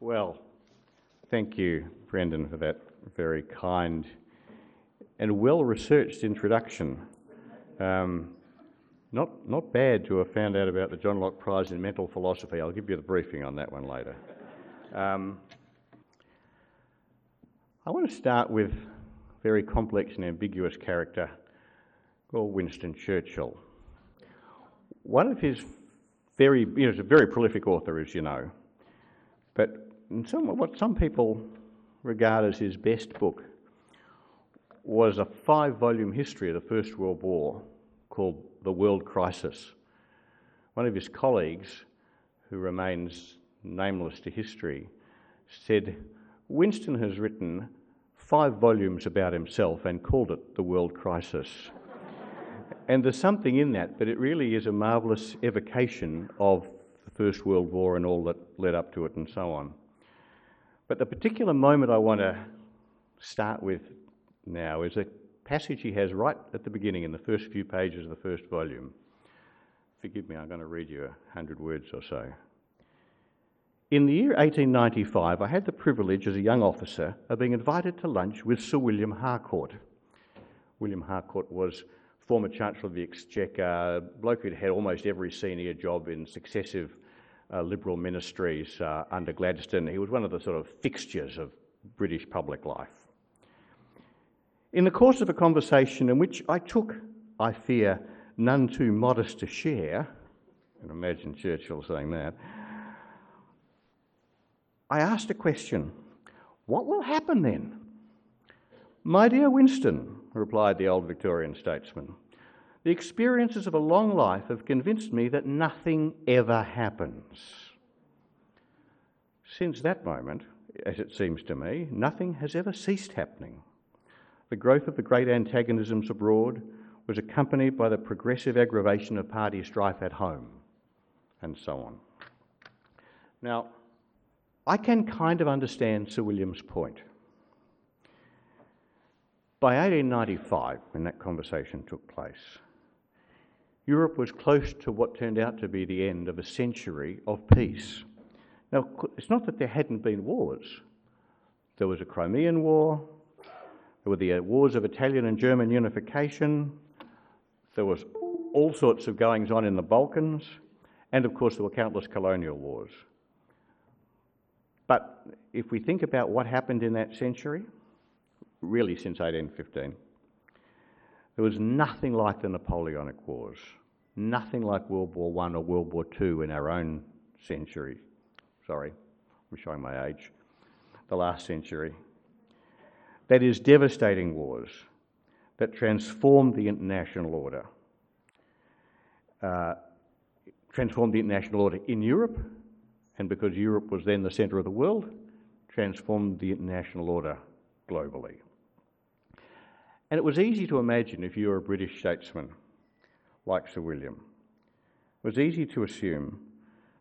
Well, thank you, Brendan, for that very kind and well-researched introduction. Um, not, not bad to have found out about the John Locke Prize in Mental Philosophy. I'll give you the briefing on that one later. Um, I want to start with a very complex and ambiguous character called Winston Churchill. One of his very, you know, he's a very prolific author, as you know, but some, what some people regard as his best book was a five volume history of the First World War called The World Crisis. One of his colleagues, who remains nameless to history, said Winston has written five volumes about himself and called it The World Crisis. and there's something in that, but it really is a marvellous evocation of the First World War and all that led up to it and so on. But the particular moment I want to start with now is a passage he has right at the beginning in the first few pages of the first volume. Forgive me, I'm going to read you a hundred words or so. In the year 1895, I had the privilege as a young officer of being invited to lunch with Sir William Harcourt. William Harcourt was former Chancellor of the Exchequer, bloke who'd had almost every senior job in successive uh, Liberal ministries uh, under Gladstone. He was one of the sort of fixtures of British public life. In the course of a conversation in which I took, I fear, none too modest to share, and imagine Churchill saying that, I asked a question What will happen then? My dear Winston, replied the old Victorian statesman, the experiences of a long life have convinced me that nothing ever happens. Since that moment, as it seems to me, nothing has ever ceased happening. The growth of the great antagonisms abroad was accompanied by the progressive aggravation of party strife at home, and so on. Now, I can kind of understand Sir William's point. By 1895, when that conversation took place, Europe was close to what turned out to be the end of a century of peace. Now, it's not that there hadn't been wars. There was a Crimean War, there were the uh, wars of Italian and German unification. There was all sorts of goings on in the Balkans. And of course, there were countless colonial wars. But if we think about what happened in that century, really since 1815, there was nothing like the Napoleonic Wars, nothing like World War I or World War II in our own century. Sorry, I'm showing my age. The last century that is, devastating wars that transformed the international order. Uh, transformed the international order in Europe, and because Europe was then the centre of the world, transformed the international order globally. And it was easy to imagine if you were a British statesman like Sir William, it was easy to assume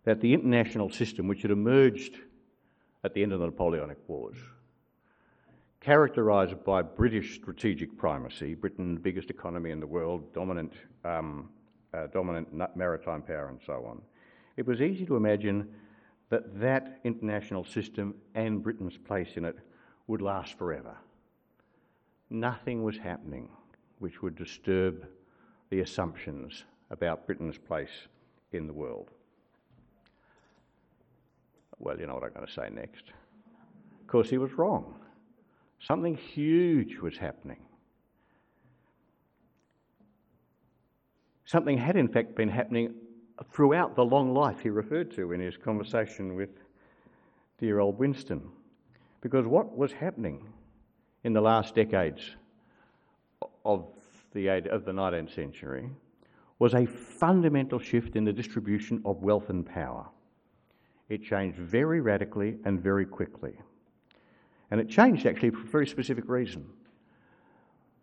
that the international system which had emerged at the end of the Napoleonic Wars characterised by British strategic primacy, Britain, the biggest economy in the world, dominant, um, uh, dominant maritime power, and so on, it was easy to imagine that that international system and Britain's place in it would last forever. Nothing was happening which would disturb the assumptions about Britain's place in the world. Well, you know what I'm going to say next. Of course, he was wrong. Something huge was happening. Something had, in fact, been happening throughout the long life he referred to in his conversation with dear old Winston. Because what was happening in the last decades of the, of the 19th century was a fundamental shift in the distribution of wealth and power. It changed very radically and very quickly. And it changed actually for a very specific reason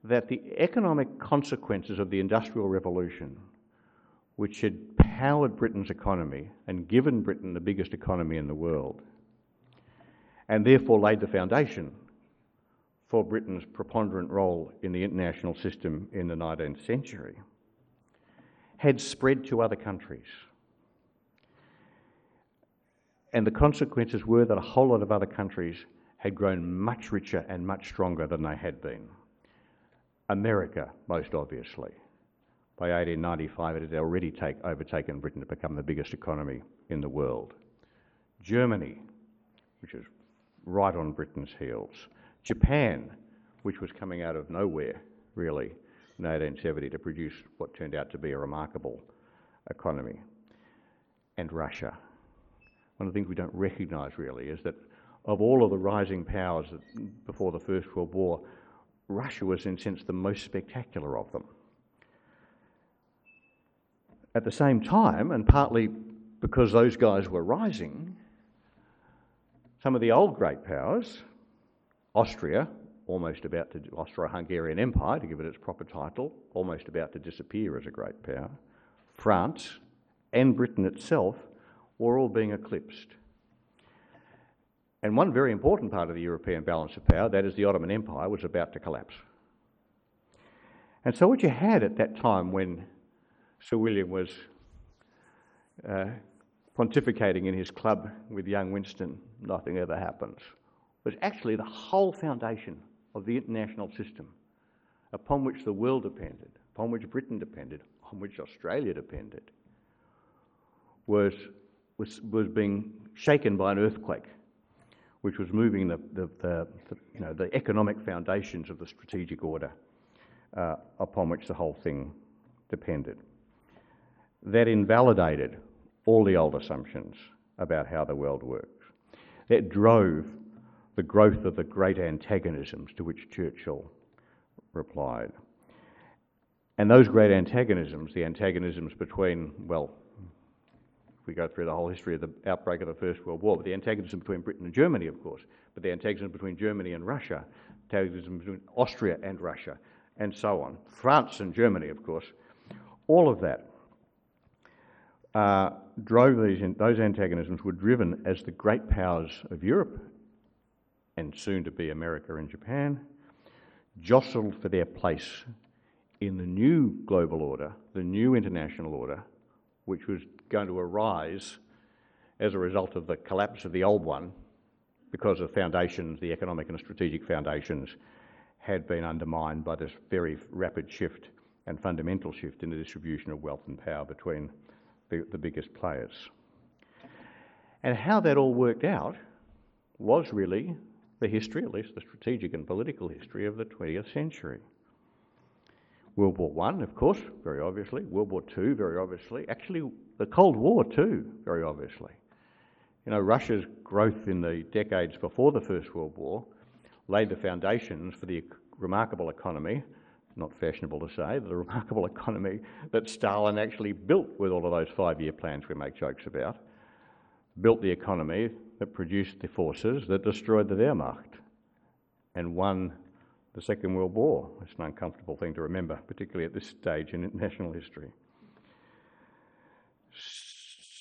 that the economic consequences of the Industrial Revolution, which had powered Britain's economy and given Britain the biggest economy in the world, and therefore laid the foundation for Britain's preponderant role in the international system in the 19th century, had spread to other countries. And the consequences were that a whole lot of other countries had grown much richer and much stronger than they had been. America, most obviously. By 1895, it had already take, overtaken Britain to become the biggest economy in the world. Germany, which is right on Britain's heels. Japan, which was coming out of nowhere, really, in 1870 to produce what turned out to be a remarkable economy. And Russia. One of the things we don't recognise really is that of all of the rising powers before the First World War, Russia was, in a sense, the most spectacular of them. At the same time, and partly because those guys were rising, some of the old great powers, Austria, almost about to, Austro-Hungarian Empire, to give it its proper title, almost about to disappear as a great power, France and Britain itself were all being eclipsed. And one very important part of the European balance of power, that is the Ottoman Empire, was about to collapse. And so, what you had at that time when Sir William was uh, pontificating in his club with young Winston, nothing ever happens, was actually the whole foundation of the international system upon which the world depended, upon which Britain depended, on which Australia depended, was, was, was being shaken by an earthquake which was moving the, the, the, the, you know, the economic foundations of the strategic order uh, upon which the whole thing depended. That invalidated all the old assumptions about how the world works. That drove the growth of the great antagonisms to which Churchill replied. And those great antagonisms, the antagonisms between, well, if we go through the whole history of the outbreak of the First World War, but the antagonism between Britain and Germany, of course, but the antagonism between Germany and Russia, antagonism between Austria and Russia, and so on. France and Germany, of course. All of that uh, drove these, those antagonisms were driven as the great powers of Europe, and soon to be America and Japan, jostled for their place in the new global order, the new international order, which was going to arise as a result of the collapse of the old one because the foundations, the economic and strategic foundations, had been undermined by this very rapid shift and fundamental shift in the distribution of wealth and power between the, the biggest players. And how that all worked out was really the history, at least the strategic and political history of the 20th century. World War One, of course, very obviously. World War Two, very obviously. Actually, the Cold War too, very obviously. You know, Russia's growth in the decades before the First World War laid the foundations for the remarkable economy, not fashionable to say, the remarkable economy that Stalin actually built with all of those five-year plans we make jokes about, built the economy that produced the forces that destroyed the Wehrmacht and won the Second World War. It's an uncomfortable thing to remember, particularly at this stage in national history.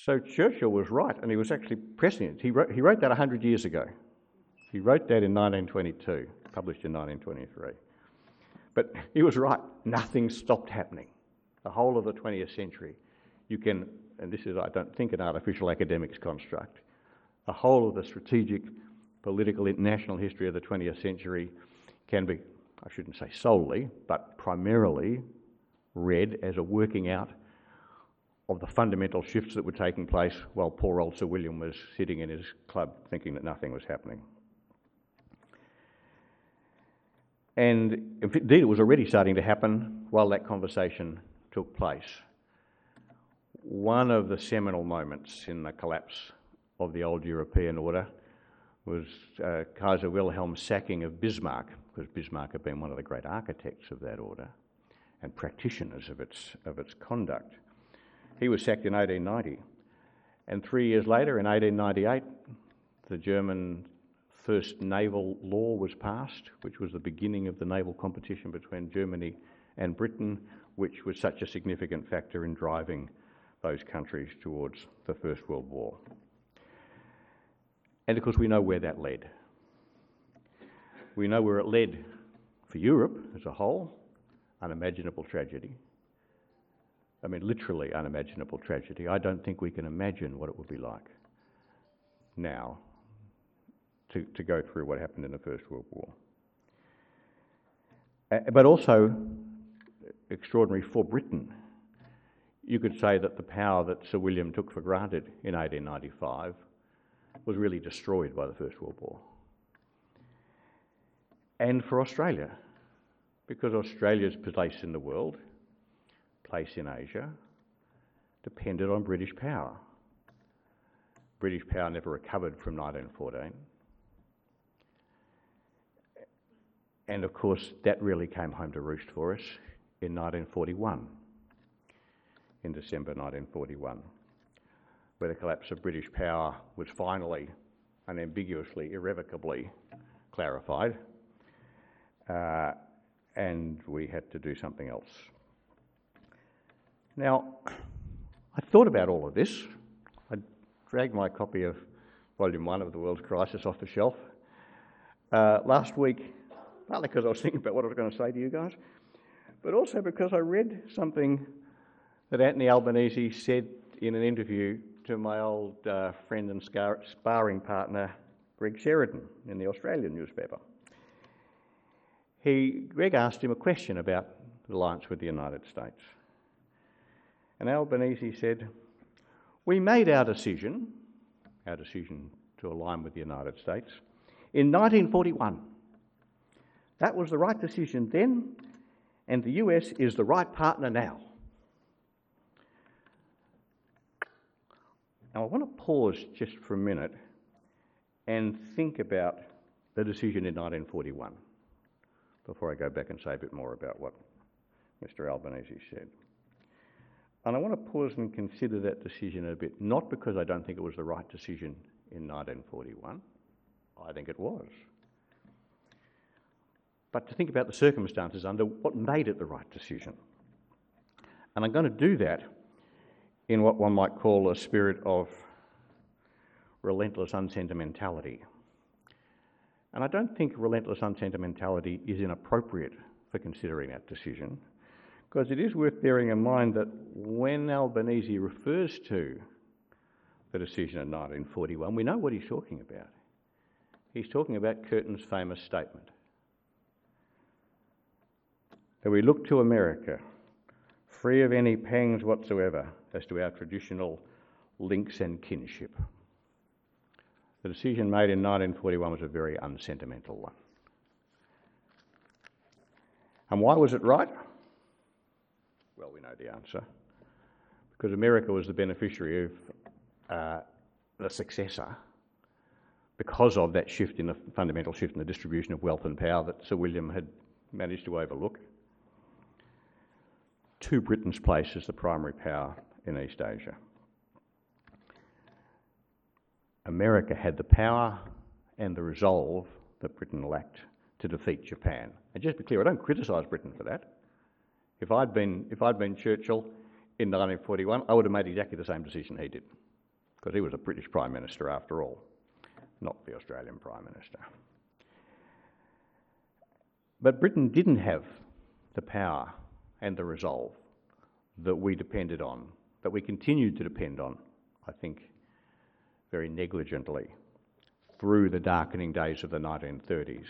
So Churchill was right, and he was actually pressing it. He wrote, he wrote that 100 years ago. He wrote that in 1922, published in 1923. But he was right. Nothing stopped happening. The whole of the 20th century, you can, and this is, I don't think, an artificial academics construct, the whole of the strategic, political, international history of the 20th century can be, I shouldn't say solely, but primarily read as a working out of the fundamental shifts that were taking place while poor old Sir William was sitting in his club thinking that nothing was happening. And indeed, it was already starting to happen while that conversation took place. One of the seminal moments in the collapse of the old European order was uh, Kaiser Wilhelm's sacking of Bismarck because Bismarck had been one of the great architects of that order and practitioners of its, of its conduct. He was sacked in 1890. And three years later, in 1898, the German first naval law was passed, which was the beginning of the naval competition between Germany and Britain, which was such a significant factor in driving those countries towards the First World War. And of course, we know where that led. We know where it led for Europe as a whole unimaginable tragedy. I mean, literally unimaginable tragedy. I don't think we can imagine what it would be like now to, to go through what happened in the First World War. But also extraordinary for Britain. You could say that the power that Sir William took for granted in 1895 was really destroyed by the First World War. And for Australia, because Australia's place in the world, place in Asia, depended on British power. British power never recovered from 1914. And of course, that really came home to roost for us in 1941, in December 1941, where the collapse of British power was finally, unambiguously, irrevocably clarified, uh, and we had to do something else. Now, I thought about all of this. I dragged my copy of Volume 1 of The World's Crisis off the shelf. Uh, last week, partly because I was thinking about what I was going to say to you guys, but also because I read something that Anthony Albanese said in an interview to my old uh, friend and sparring partner, Greg Sheridan, in the Australian newspaper. He, Greg asked him a question about the alliance with the United States. And Albanese said, We made our decision, our decision to align with the United States, in 1941. That was the right decision then, and the US is the right partner now. Now, I want to pause just for a minute and think about the decision in 1941 before I go back and say a bit more about what Mr. Albanese said. And I want to pause and consider that decision a bit, not because I don't think it was the right decision in 1941, I think it was but to think about the circumstances under what made it the right decision. And I'm going to do that in what one might call a spirit of relentless unsentimentality. And I don't think relentless unsentimentality is inappropriate for considering that decision, because it is worth bearing in mind that when Albanese refers to the decision in 1941, we know what he's talking about. He's talking about Curtin's famous statement that we look to America, free of any pangs whatsoever as to our traditional links and kinship. The decision made in 1941 was a very unsentimental one. And why was it right? Well, we know the answer. Because America was the beneficiary of uh, the successor because of that shift in the fundamental shift in the distribution of wealth and power that Sir William had managed to overlook to Britain's place as the primary power in East Asia. America had the power and the resolve that Britain lacked to defeat Japan. And just to be clear, I don't criticise Britain for that. If I'd been, if I'd been Churchill in 1941, I would have made exactly the same decision he did, because he was a British Prime Minister after all, not the Australian Prime Minister. But Britain didn't have the power and the resolve that we depended on, that we continued to depend on, I think, very negligently through the darkening days of the 1930s,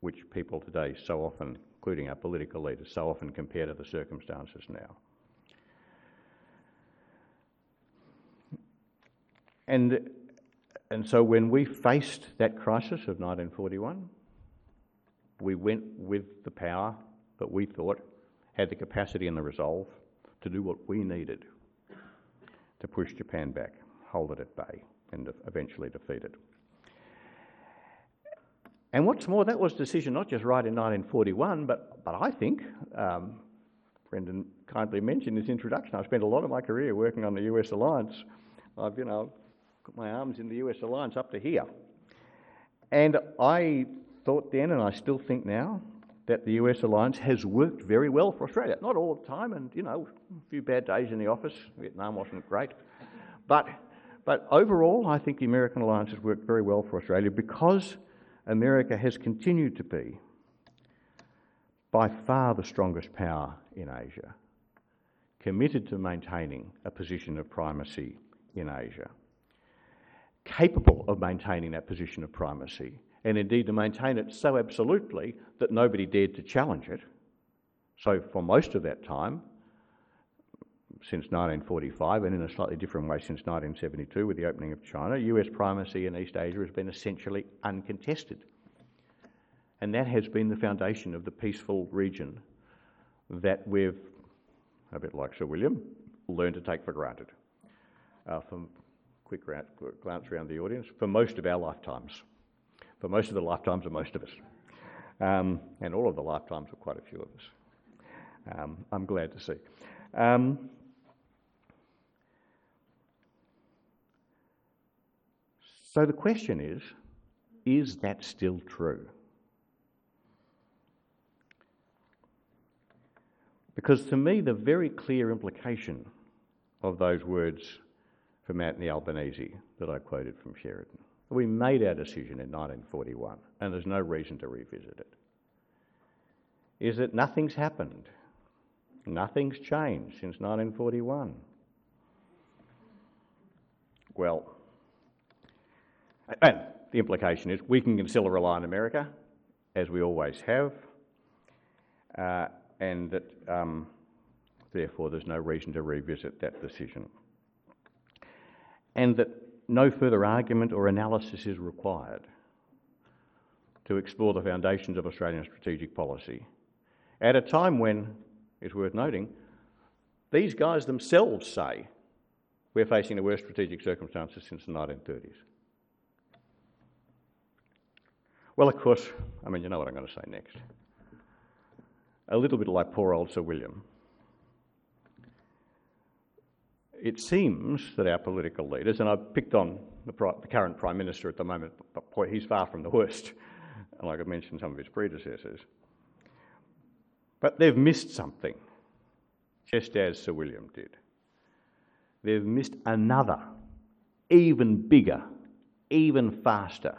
which people today so often, including our political leaders, so often compare to the circumstances now. And, and so when we faced that crisis of 1941, we went with the power that we thought had the capacity and the resolve to do what we needed to push Japan back, hold it at bay, and eventually defeat it. And what's more, that was a decision not just right in 1941, but, but I think, um, Brendan kindly mentioned in his introduction, I've spent a lot of my career working on the US alliance. I've, you know, got my arms in the US alliance up to here. And I thought then, and I still think now, that the US alliance has worked very well for Australia. Not all the time, and you know, a few bad days in the office. Vietnam wasn't great. But, but overall, I think the American alliance has worked very well for Australia because America has continued to be by far the strongest power in Asia, committed to maintaining a position of primacy in Asia. capable of maintaining that position of primacy, and indeed to maintain it so absolutely that nobody dared to challenge it. So, for most of that time, since 1945, and in a slightly different way since 1972 with the opening of China, US primacy in East Asia has been essentially uncontested. And that has been the foundation of the peaceful region that we've, a bit like Sir William, learned to take for granted. Uh, from quick glance around the audience, for most of our lifetimes, for most of the lifetimes of most of us, um, and all of the lifetimes of quite a few of us. Um, I'm glad to see. Um, so the question is is that still true? Because to me, the very clear implication of those words from Anthony Albanese that I quoted from Sheridan. We made our decision in 1941, and there's no reason to revisit it. Is that nothing's happened. Nothing's changed since 1941. Well, and the implication is we can still rely on America, as we always have. Uh, and that um, therefore there's no reason to revisit that decision. And that no further argument or analysis is required to explore the foundations of Australian strategic policy at a time when, it's worth noting, these guys themselves say we're facing the worst strategic circumstances since the 1930s. Well, of course, I mean, you know what I'm going to say next a little bit like poor old Sir William. It seems that our political leaders, and I've picked on the, the current Prime Minister at the moment, but boy, he's far from the worst, like I mentioned some of his predecessors. But they've missed something, just as Sir William did. They've missed another, even bigger, even faster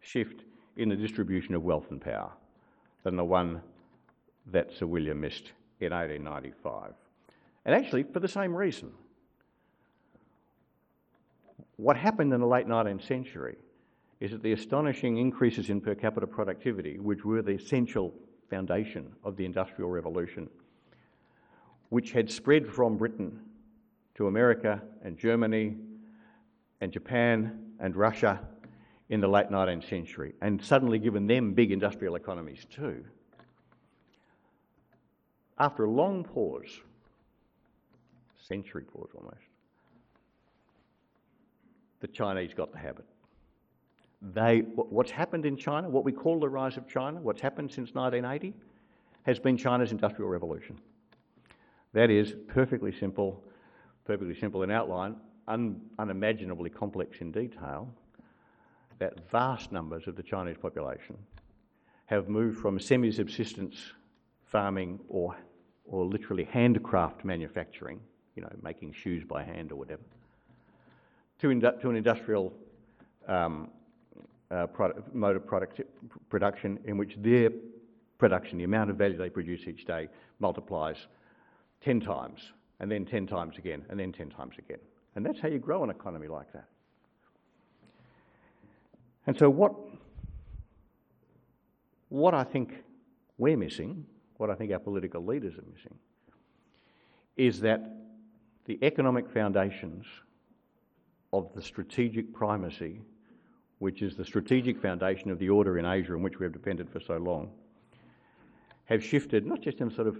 shift in the distribution of wealth and power than the one that Sir William missed in 1895. And actually, for the same reason. What happened in the late 19th century is that the astonishing increases in per capita productivity, which were the essential foundation of the Industrial Revolution, which had spread from Britain to America and Germany and Japan and Russia in the late 19th century, and suddenly given them big industrial economies too. After a long pause, century pause almost, the Chinese got the habit. They, what's happened in China, what we call the rise of China, what's happened since 1980, has been China's industrial revolution. That is perfectly simple, perfectly simple in outline, un, unimaginably complex in detail, that vast numbers of the Chinese population have moved from semi-subsistence farming or or literally handcraft manufacturing, you know, making shoes by hand or whatever, to, to an industrial um, uh, product, mode of product production in which their production, the amount of value they produce each day, multiplies 10 times, and then 10 times again, and then 10 times again. And that's how you grow an economy like that. And so, what, what I think we're missing what I think our political leaders are missing, is that the economic foundations of the strategic primacy, which is the strategic foundation of the order in Asia on which we have depended for so long, have shifted not just in a sort of,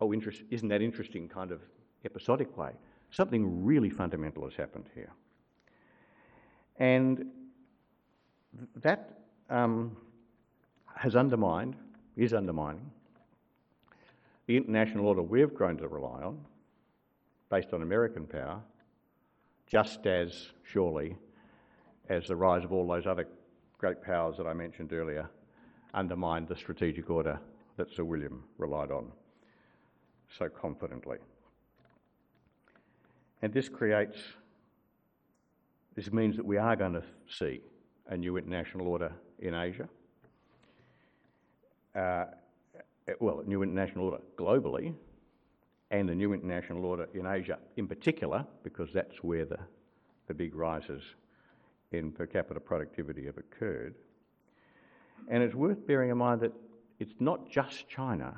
oh, interest, isn't that interesting kind of episodic way. Something really fundamental has happened here. And that um, has undermined is undermining the international order we've grown to rely on, based on American power, just as surely as the rise of all those other great powers that I mentioned earlier undermined the strategic order that Sir William relied on so confidently. And this creates, this means that we are going to see a new international order in Asia uh, well, a new international order globally and the new international order in Asia in particular, because that's where the, the big rises in per capita productivity have occurred. And it's worth bearing in mind that it's not just China,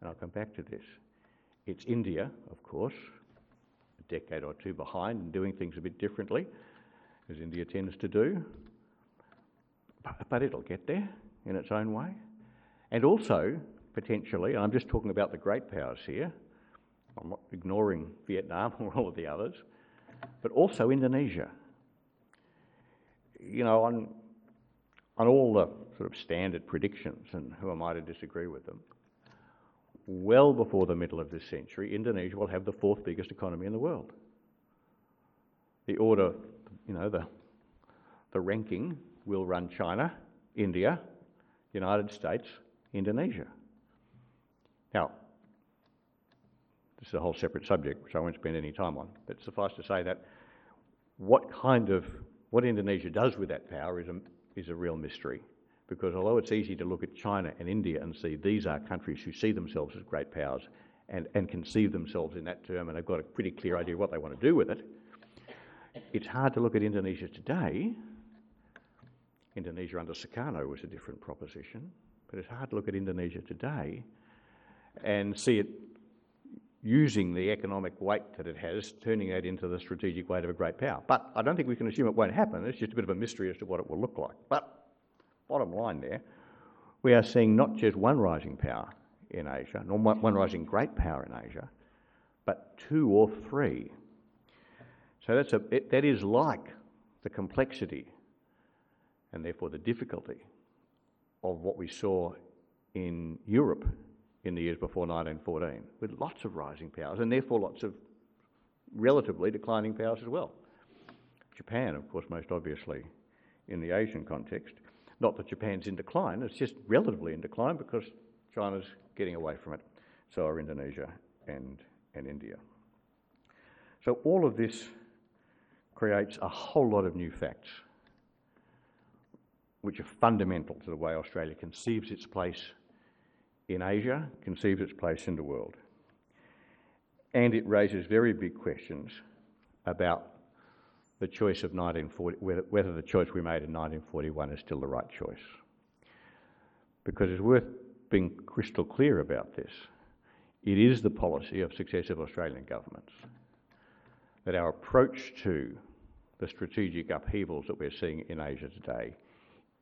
and I'll come back to this. It's India, of course, a decade or two behind and doing things a bit differently, as India tends to do. But, but it'll get there in its own way. And also, potentially, and I'm just talking about the great powers here, I'm not ignoring Vietnam or all of the others, but also Indonesia. You know, on, on all the sort of standard predictions, and who am I to disagree with them, well before the middle of this century, Indonesia will have the fourth biggest economy in the world. The order, you know, the, the ranking will run China, India, United States, Indonesia. Now, this is a whole separate subject, which I won't spend any time on, but suffice to say that what kind of, what Indonesia does with that power is a, is a real mystery. Because although it's easy to look at China and India and see these are countries who see themselves as great powers and, and conceive themselves in that term and they've got a pretty clear idea of what they want to do with it, it's hard to look at Indonesia today. Indonesia under Sukarno was a different proposition, but it's hard to look at Indonesia today and see it using the economic weight that it has, turning that into the strategic weight of a great power. But I don't think we can assume it won't happen. It's just a bit of a mystery as to what it will look like. But bottom line there, we are seeing not just one rising power in Asia, nor one rising great power in Asia, but two or three. So that's a, it, that is like the complexity and therefore the difficulty of what we saw in Europe in the years before 1914, with lots of rising powers and therefore lots of relatively declining powers as well. Japan, of course, most obviously in the Asian context. Not that Japan's in decline, it's just relatively in decline because China's getting away from it. So are Indonesia and, and India. So all of this creates a whole lot of new facts which are fundamental to the way Australia conceives its place in Asia conceives its place in the world. And it raises very big questions about the choice of 1940, whether, whether the choice we made in 1941 is still the right choice. Because it's worth being crystal clear about this. It is the policy of successive Australian governments that our approach to the strategic upheavals that we're seeing in Asia today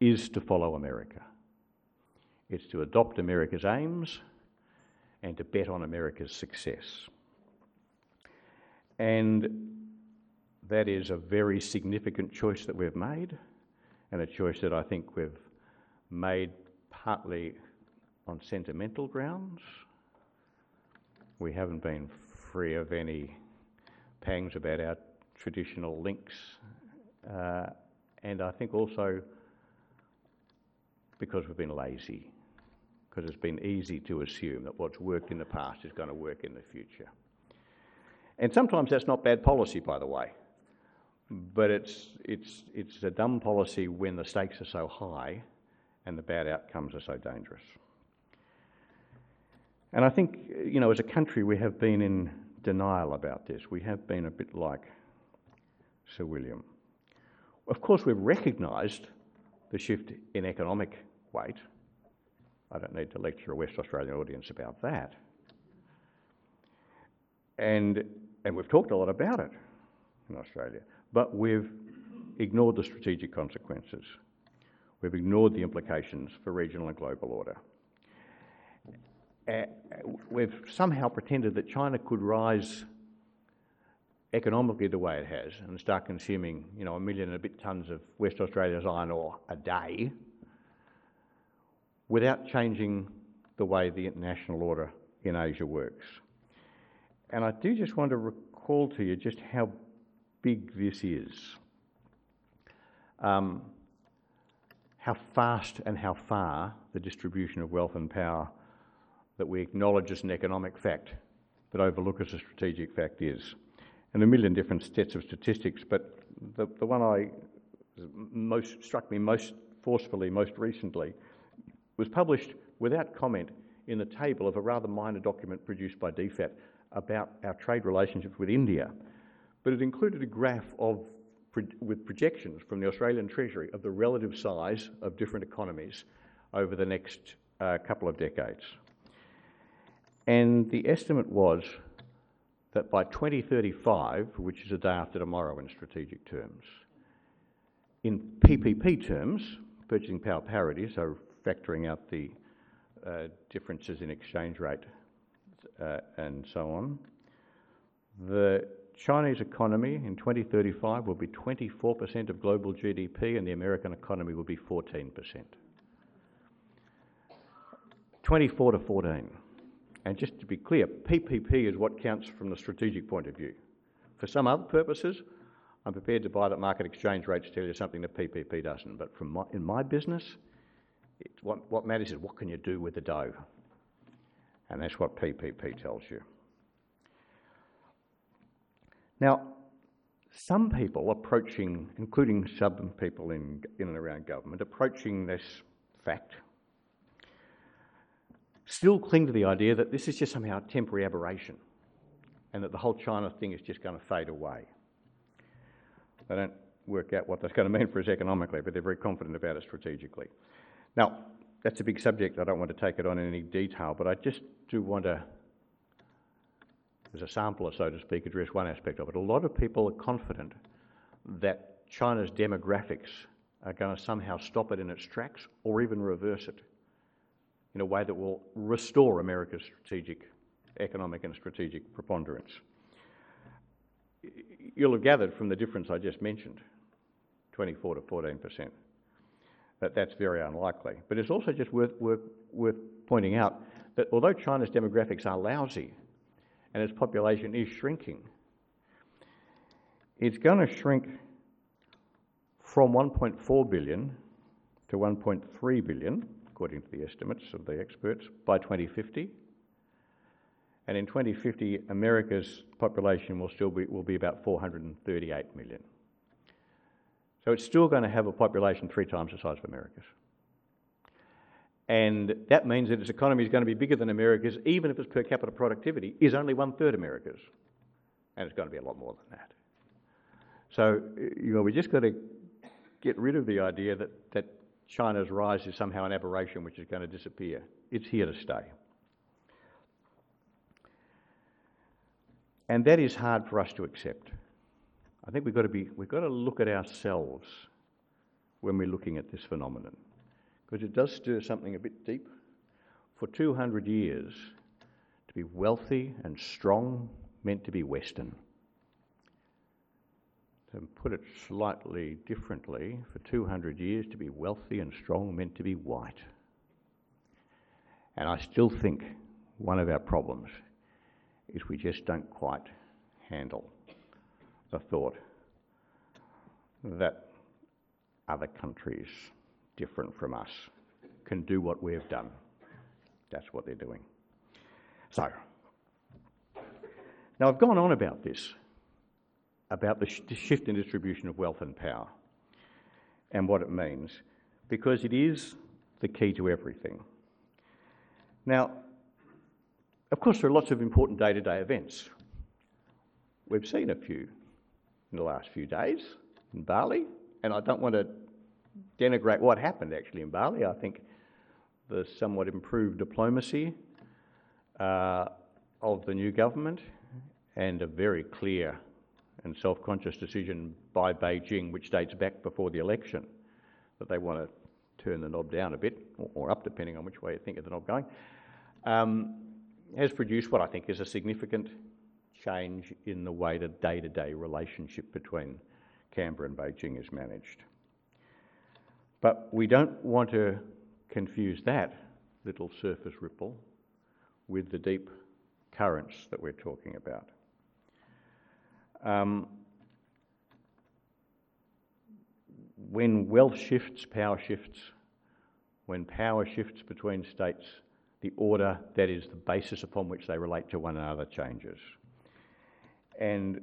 is to follow America. It's to adopt America's aims and to bet on America's success. And that is a very significant choice that we've made, and a choice that I think we've made partly on sentimental grounds. We haven't been free of any pangs about our traditional links, uh, and I think also because we've been lazy because it's been easy to assume that what's worked in the past is going to work in the future. And sometimes that's not bad policy, by the way, but it's, it's, it's a dumb policy when the stakes are so high and the bad outcomes are so dangerous. And I think, you know, as a country, we have been in denial about this. We have been a bit like Sir William. Of course, we've recognised the shift in economic weight I don't need to lecture a West Australian audience about that. And, and we've talked a lot about it in Australia, but we've ignored the strategic consequences. We've ignored the implications for regional and global order. Uh, we've somehow pretended that China could rise economically the way it has and start consuming, you know, a million and a bit tonnes of West Australia's iron ore a day without changing the way the international order in Asia works. And I do just want to recall to you just how big this is. Um, how fast and how far the distribution of wealth and power that we acknowledge as an economic fact, but overlook as a strategic fact is. And a million different sets of statistics, but the, the one I most struck me most forcefully, most recently, was published without comment in the table of a rather minor document produced by DFAT about our trade relationships with India. But it included a graph of with projections from the Australian Treasury of the relative size of different economies over the next uh, couple of decades. And the estimate was that by 2035, which is a day after tomorrow in strategic terms, in PPP terms, purchasing power parity, so factoring out the uh, differences in exchange rate uh, and so on, the Chinese economy in 2035 will be 24% of global GDP and the American economy will be 14%. 24 to 14. And just to be clear, PPP is what counts from the strategic point of view. For some other purposes, I'm prepared to buy that market exchange rates tell you something that PPP doesn't. But from my, in my business, what, what matters is what can you do with the dough? And that's what PPP tells you. Now, some people approaching, including some people in, in and around government, approaching this fact still cling to the idea that this is just somehow a temporary aberration and that the whole China thing is just going to fade away. They don't work out what that's going to mean for us economically, but they're very confident about it strategically. Now, that's a big subject. I don't want to take it on in any detail, but I just do want to, as a sampler, so to speak, address one aspect of it. A lot of people are confident that China's demographics are going to somehow stop it in its tracks or even reverse it in a way that will restore America's strategic, economic and strategic preponderance. You'll have gathered from the difference I just mentioned, 24 to 14 percent, that that's very unlikely. But it's also just worth, worth, worth pointing out that although China's demographics are lousy and its population is shrinking, it's going to shrink from 1.4 billion to 1.3 billion according to the estimates of the experts, by 2050. And in 2050, America's population will still be, will be about 438 million. So it's still going to have a population three times the size of America's. And that means that its economy is going to be bigger than America's, even if its per capita productivity is only one third America's. And it's going to be a lot more than that. So, you know, we just got to get rid of the idea that, that China's rise is somehow an aberration which is going to disappear. It's here to stay. And that is hard for us to accept. I think we've got to, be, we've got to look at ourselves when we're looking at this phenomenon, because it does stir something a bit deep. For 200 years, to be wealthy and strong meant to be Western. To put it slightly differently, for 200 years to be wealthy and strong meant to be white. And I still think one of our problems is we just don't quite handle the thought that other countries different from us can do what we've done. That's what they're doing. So, now I've gone on about this about the, sh- the shift in distribution of wealth and power and what it means, because it is the key to everything. Now, of course, there are lots of important day to day events. We've seen a few in the last few days in Bali, and I don't want to denigrate what happened actually in Bali. I think the somewhat improved diplomacy uh, of the new government and a very clear and self-conscious decision by Beijing, which dates back before the election, that they want to turn the knob down a bit, or, up, depending on which way you think of the knob going, um, has produced what I think is a significant change in the way the day-to-day relationship between Canberra and Beijing is managed. But we don't want to confuse that little surface ripple with the deep currents that we're talking about. Um, when wealth shifts, power shifts. When power shifts between states, the order that is the basis upon which they relate to one another changes. And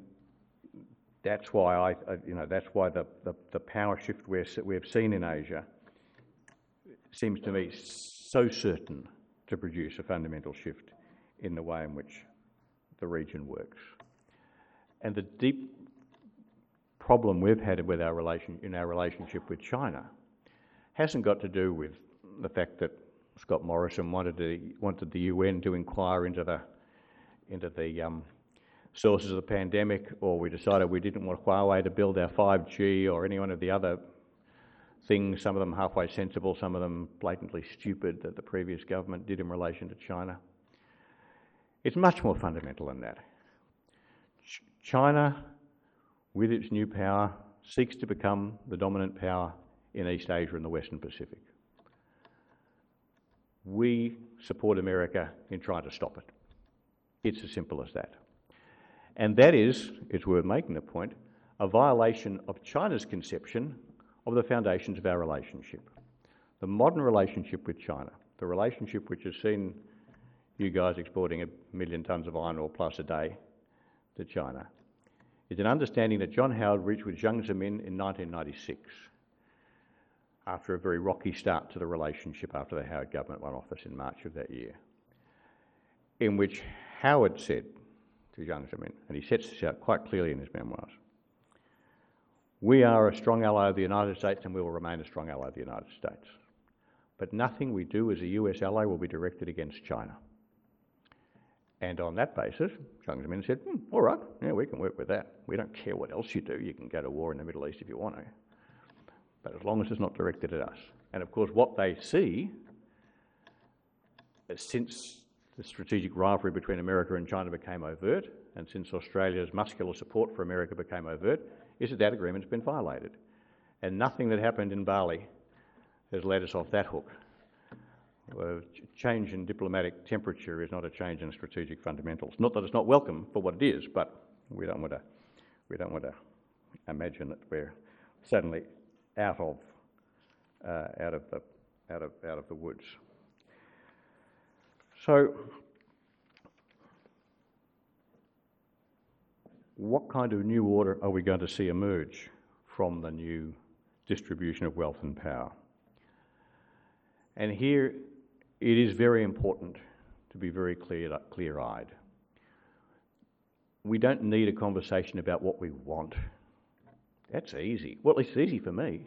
that's why I, you know, that's why the, the, the power shift we we have seen in Asia seems to me so certain to produce a fundamental shift in the way in which the region works. And the deep problem we've had with our relation, in our relationship with China hasn't got to do with the fact that Scott Morrison wanted, to, wanted the UN to inquire into the, into the um, sources of the pandemic, or we decided we didn't want Huawei to build our 5G, or any one of the other things, some of them halfway sensible, some of them blatantly stupid, that the previous government did in relation to China. It's much more fundamental than that. Ch China, with its new power, seeks to become the dominant power in East Asia and the Western Pacific. We support America in trying to stop it. It's as simple as that. And that is, it's worth making the point, a violation of China's conception of the foundations of our relationship. The modern relationship with China, the relationship which has seen you guys exporting a million tonnes of iron ore plus a day to China, is an understanding that John Howard reached with Jiang Zemin in 1996 after a very rocky start to the relationship after the Howard government won office in March of that year, in which Howard said to Jiang Zemin, and he sets this out quite clearly in his memoirs, we are a strong ally of the United States and we will remain a strong ally of the United States. But nothing we do as a US ally will be directed against China. And on that basis, Jiang Zemin said, hmm, all right, yeah, we can work with that. We don't care what else you do. You can go to war in the Middle East if you want to but as long as it's not directed at us. And of course, what they see since the strategic rivalry between America and China became overt, and since Australia's muscular support for America became overt, is that that agreement's been violated. And nothing that happened in Bali has led us off that hook. A change in diplomatic temperature is not a change in strategic fundamentals. Not that it's not welcome for what it is, but we don't want to, we don't want to imagine that we're suddenly out of, uh, out of, the, out, of, out of the woods. So, what kind of new order are we going to see emerge from the new distribution of wealth and power? And here it is very important to be very clear, clear-eyed. We don't need a conversation about what we want that's easy. Well, it's easy for me.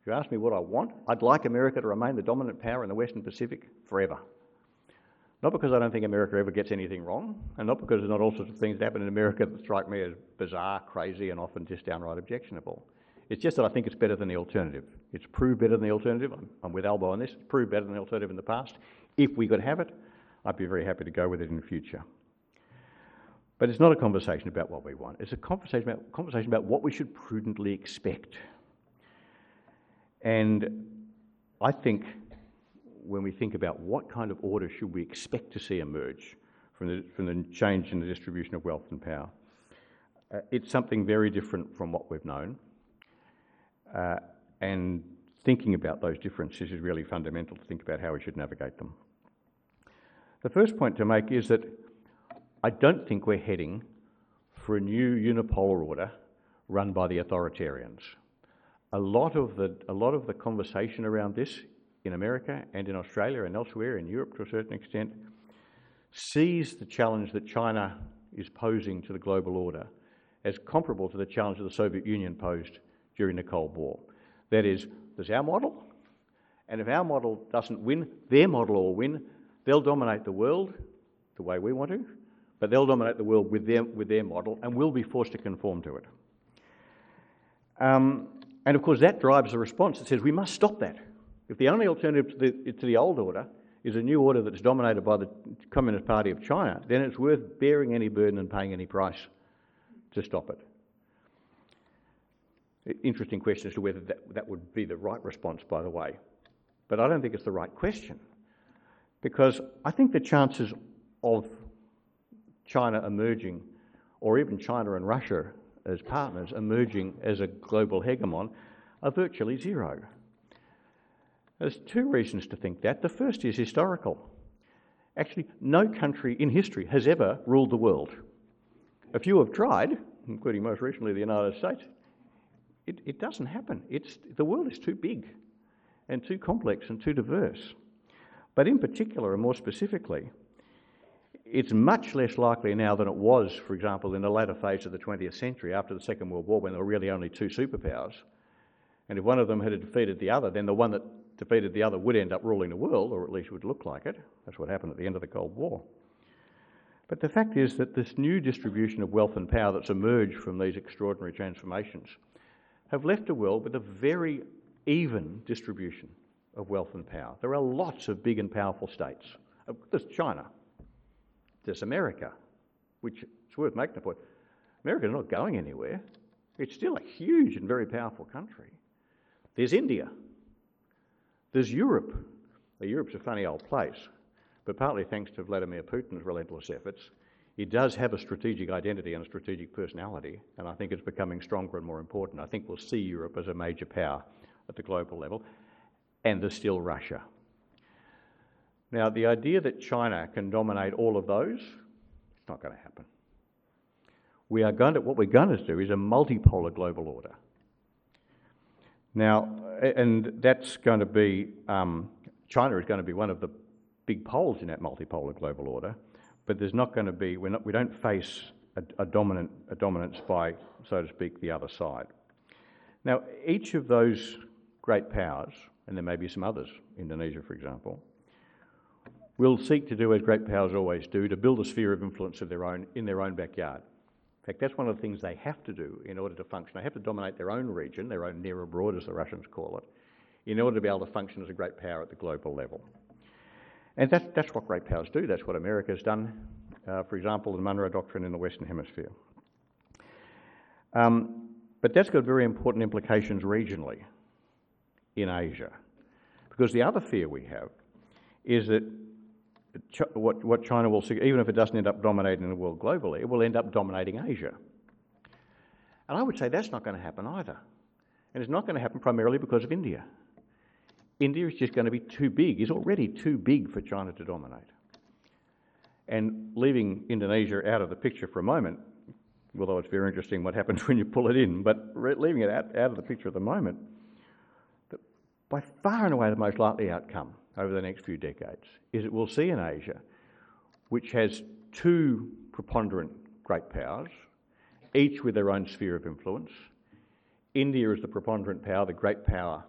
If you ask me what I want, I'd like America to remain the dominant power in the Western Pacific forever. Not because I don't think America ever gets anything wrong, and not because there's not all sorts of things that happen in America that strike me as bizarre, crazy, and often just downright objectionable. It's just that I think it's better than the alternative. It's proved better than the alternative. I'm, I'm with Albo on this. It's proved better than the alternative in the past. If we could have it, I'd be very happy to go with it in the future. But it's not a conversation about what we want. It's a conversation about, conversation about what we should prudently expect. And I think when we think about what kind of order should we expect to see emerge from the, from the change in the distribution of wealth and power, uh, it's something very different from what we've known. Uh, and thinking about those differences is really fundamental to think about how we should navigate them. The first point to make is that I don't think we're heading for a new unipolar order run by the authoritarians. A lot of the, a lot of the conversation around this in America and in Australia and elsewhere, in Europe to a certain extent, sees the challenge that China is posing to the global order as comparable to the challenge that the Soviet Union posed during the Cold War. That is, there's our model, and if our model doesn't win, their model will win. They'll dominate the world the way we want to, but they'll dominate the world with their, with their model and we'll be forced to conform to it. Um, and of course, that drives a response that says we must stop that. If the only alternative to the, to the old order is a new order that's dominated by the Communist Party of China, then it's worth bearing any burden and paying any price to stop it. Interesting question as to whether that, that would be the right response, by the way. But I don't think it's the right question. Because I think the chances of China emerging, or even China and Russia as partners emerging as a global hegemon, are virtually zero. There's two reasons to think that. The first is historical. Actually, no country in history has ever ruled the world. A few have tried, including most recently the United States. It, it doesn't happen. It's, the world is too big and too complex and too diverse. But in particular, and more specifically, it's much less likely now than it was, for example, in the latter phase of the 20th century after the Second World War when there were really only two superpowers. And if one of them had defeated the other, then the one that defeated the other would end up ruling the world, or at least would look like it. That's what happened at the end of the Cold War. But the fact is that this new distribution of wealth and power that's emerged from these extraordinary transformations have left a world with a very even distribution of wealth and power. There are lots of big and powerful states. There's China, there's America, which it's worth making the point. America's not going anywhere. It's still a huge and very powerful country. There's India. There's Europe. Now, Europe's a funny old place, but partly thanks to Vladimir Putin's relentless efforts, it does have a strategic identity and a strategic personality, and I think it's becoming stronger and more important. I think we'll see Europe as a major power at the global level, and there's still Russia. Now, the idea that China can dominate all of those, it's not going to happen. We are going to, what we're going to do is a multipolar global order. Now, and that's going to be, um, China is going to be one of the big poles in that multipolar global order, but there's not going to be, we're not, we don't face a, a, dominant, a dominance by, so to speak, the other side. Now, each of those great powers, and there may be some others, Indonesia, for example, will seek to do as great powers always do, to build a sphere of influence of their own in their own backyard fact, that's one of the things they have to do in order to function. They have to dominate their own region, their own near abroad, as the Russians call it, in order to be able to function as a great power at the global level. And that's, that's what great powers do. That's what America has done, uh, for example, the Monroe Doctrine in the Western Hemisphere. Um, but that's got very important implications regionally in Asia. Because the other fear we have is that what, what China will see, even if it doesn't end up dominating the world globally, it will end up dominating Asia. And I would say that's not going to happen either. And it's not going to happen primarily because of India. India is just going to be too big, is already too big for China to dominate. And leaving Indonesia out of the picture for a moment, although it's very interesting what happens when you pull it in, but leaving it out, out of the picture at the moment, by far and away the most likely outcome over the next few decades is that we'll see in Asia, which has two preponderant great powers, each with their own sphere of influence. India is the preponderant power, the great power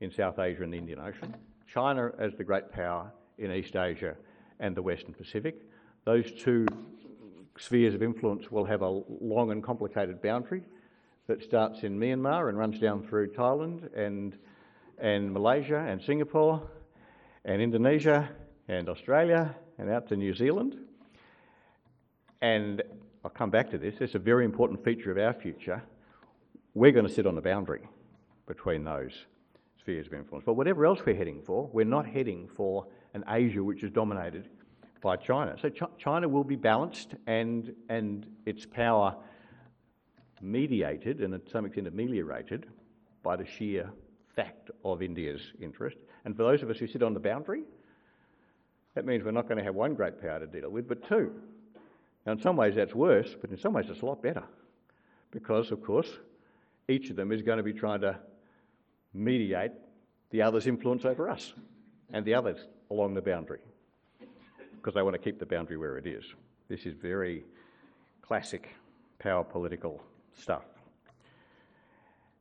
in South Asia and the Indian Ocean. China as the great power in East Asia and the Western Pacific. Those two spheres of influence will have a long and complicated boundary that starts in Myanmar and runs down through Thailand and, and Malaysia and Singapore and Indonesia and Australia and out to New Zealand. And I'll come back to this, it's a very important feature of our future. We're going to sit on the boundary between those spheres of influence. But whatever else we're heading for, we're not heading for an Asia which is dominated by China. So Ch- China will be balanced and, and its power mediated and to some extent ameliorated by the sheer fact of India's interest. And for those of us who sit on the boundary, that means we're not going to have one great power to deal with, but two. Now, in some ways that's worse, but in some ways it's a lot better. Because, of course, each of them is going to be trying to mediate the other's influence over us and the others along the boundary. Because they want to keep the boundary where it is. This is very classic power political stuff.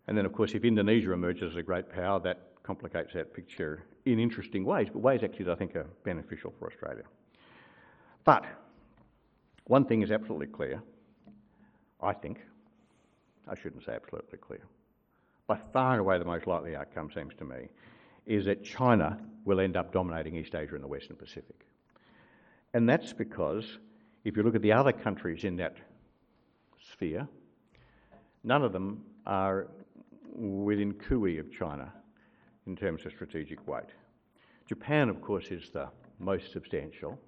And then, of course, if Indonesia emerges as a great power, that complicates that picture in interesting ways, but ways actually that I think are beneficial for Australia. But one thing is absolutely clear, I think, I shouldn't say absolutely clear, by far and away the most likely outcome seems to me, is that China will end up dominating East Asia and the Western Pacific. And that's because if you look at the other countries in that sphere, none of them are within cooey of China in terms of strategic weight. Japan, of course, is the most substantial,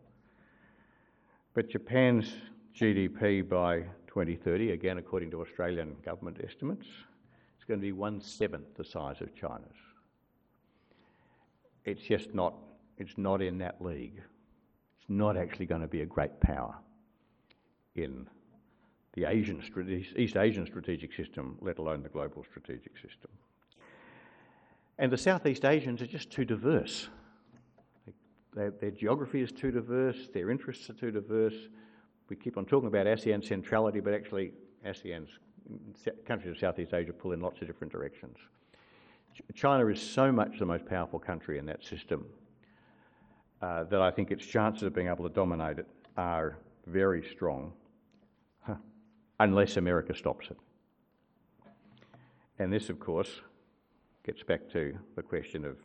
but Japan's GDP by 2030, again according to Australian government estimates, is going to be one seventh the size of China's. It's just not, it's not in that league. It's not actually going to be a great power in the Asian, East Asian strategic system, let alone the global strategic system. And the Southeast Asians are just too diverse. their, their geography is too diverse, their interests are too diverse. We keep on talking about ASEAN centrality, but actually ASEAN's countries of Southeast Asia pull in lots of different directions. China is so much the most powerful country in that system uh, that I think its chances of being able to dominate it are very strong, unless America stops it. And this, of course, gets back to the question of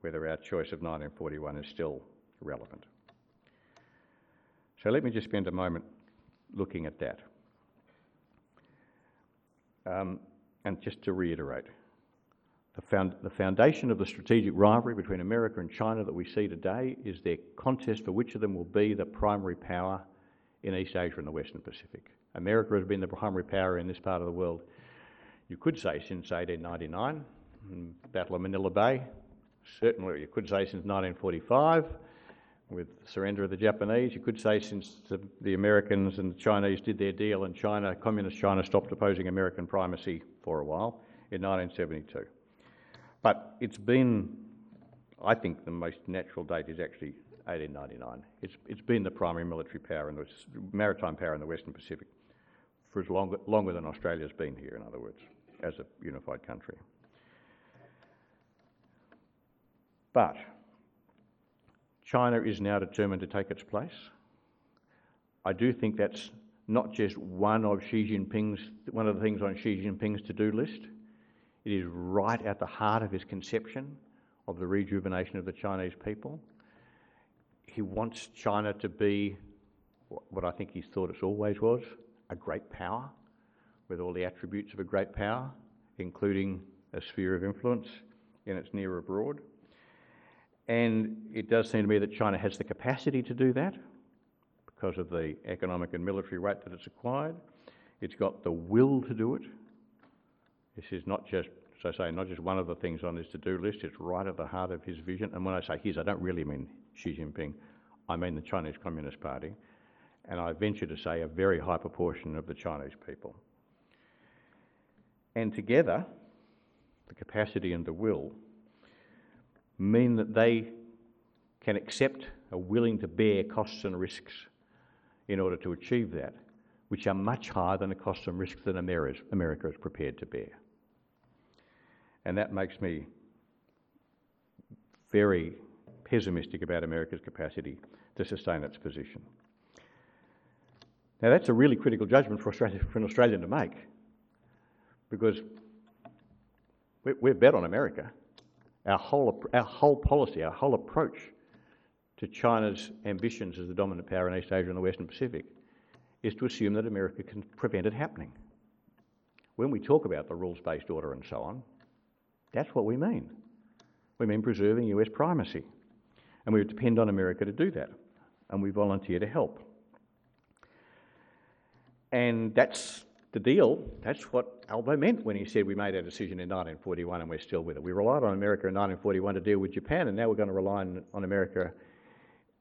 whether our choice of 1941 is still relevant. So let me just spend a moment looking at that. Um, and just to reiterate, the, found, the, foundation of the strategic rivalry between America and China that we see today is their contest for which of them will be the primary power in East Asia and the Western Pacific. America has been the primary power in this part of the world, you could say, since 1899, Battle of Manila Bay. Certainly, you could say since 1945 with the surrender of the Japanese. You could say since the, the, Americans and the Chinese did their deal and China, communist China stopped opposing American primacy for a while in 1972. But it's been, I think the most natural date is actually 1899. It's, it's been the primary military power and the maritime power in the Western Pacific for as long, longer than Australia's been here, in other words, as a unified country. But China is now determined to take its place. I do think that's not just one of Xi Jinping's, one of the things on Xi Jinping's to-do list. It is right at the heart of his conception of the rejuvenation of the Chinese people. He wants China to be what I think he's thought it always was, a great power, with all the attributes of a great power, including a sphere of influence in its near abroad. And it does seem to me that China has the capacity to do that because of the economic and military weight that it's acquired. It's got the will to do it. This is not just, as I say, not just one of the things on his to-do list, it's right at the heart of his vision. And when I say his, I don't really mean Xi Jinping, I mean the Chinese Communist Party. And I venture to say a very high proportion of the Chinese people. And together, the capacity and the will mean that they can accept, are willing to bear costs and risks in order to achieve that, which are much higher than the costs and risks that America is prepared to bear. And that makes me very pessimistic about America's capacity to sustain its position. Now, that's a really critical judgment for, Australia, for an Australian to make because we've bet on America our whole, our whole policy, our whole approach to China's ambitions as the dominant power in East Asia and the Western Pacific is to assume that America can prevent it happening. When we talk about the rules based order and so on, that's what we mean. We mean preserving US primacy. And we depend on America to do that. And we volunteer to help. And that's the deal, that's what Albo meant when he said we made our decision in 1941 and we're still with it. We relied on America in 1941 to deal with Japan, and now we're going to rely on, on America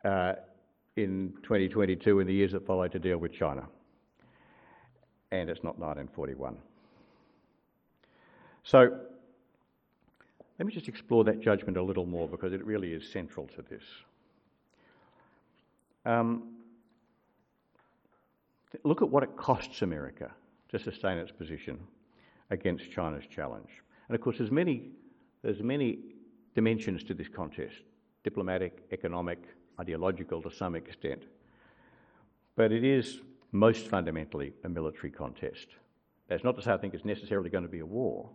uh, in 2022 and the years that follow to deal with China. And it's not 1941. So let me just explore that judgment a little more because it really is central to this. Um, look at what it costs America to sustain its position against China's challenge. And of course, there's many, there's many dimensions to this contest diplomatic, economic, ideological to some extent. But it is most fundamentally a military contest. That's not to say I think it's necessarily going to be a war,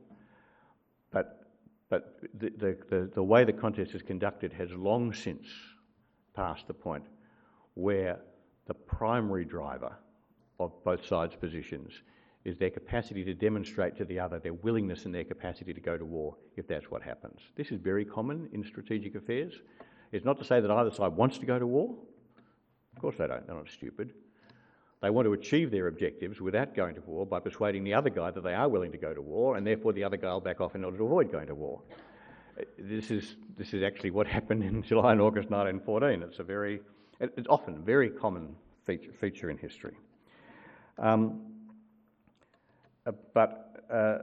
but, but the, the, the, the way the contest is conducted has long since passed the point where the primary driver of both sides' positions is their capacity to demonstrate to the other their willingness and their capacity to go to war if that's what happens. This is very common in strategic affairs. It's not to say that either side wants to go to war. Of course they don't, they're not stupid. They want to achieve their objectives without going to war by persuading the other guy that they are willing to go to war, and therefore the other guy will back off in order to avoid going to war. This is, this is actually what happened in July and August 1914. It's a very, it's often a very common feature, feature in history. Um, uh, but uh,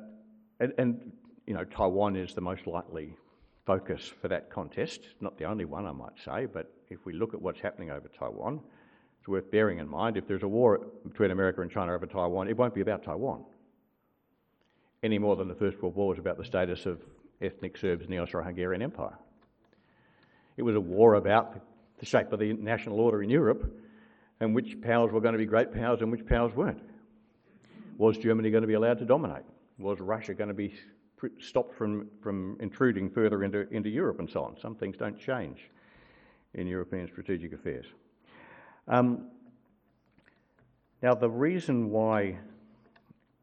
and, and, you know Taiwan is the most likely focus for that contest. Not the only one, I might say, but if we look at what's happening over Taiwan, it's worth bearing in mind if there's a war between America and China over Taiwan, it won't be about Taiwan any more than the First World War was about the status of ethnic Serbs in the Austro Hungarian Empire. It was a war about the shape of the national order in Europe and which powers were going to be great powers and which powers weren't. Was Germany going to be allowed to dominate? Was Russia going to be stopped from, from intruding further into, into Europe and so on? Some things don't change in European strategic affairs. Um, now, the reason why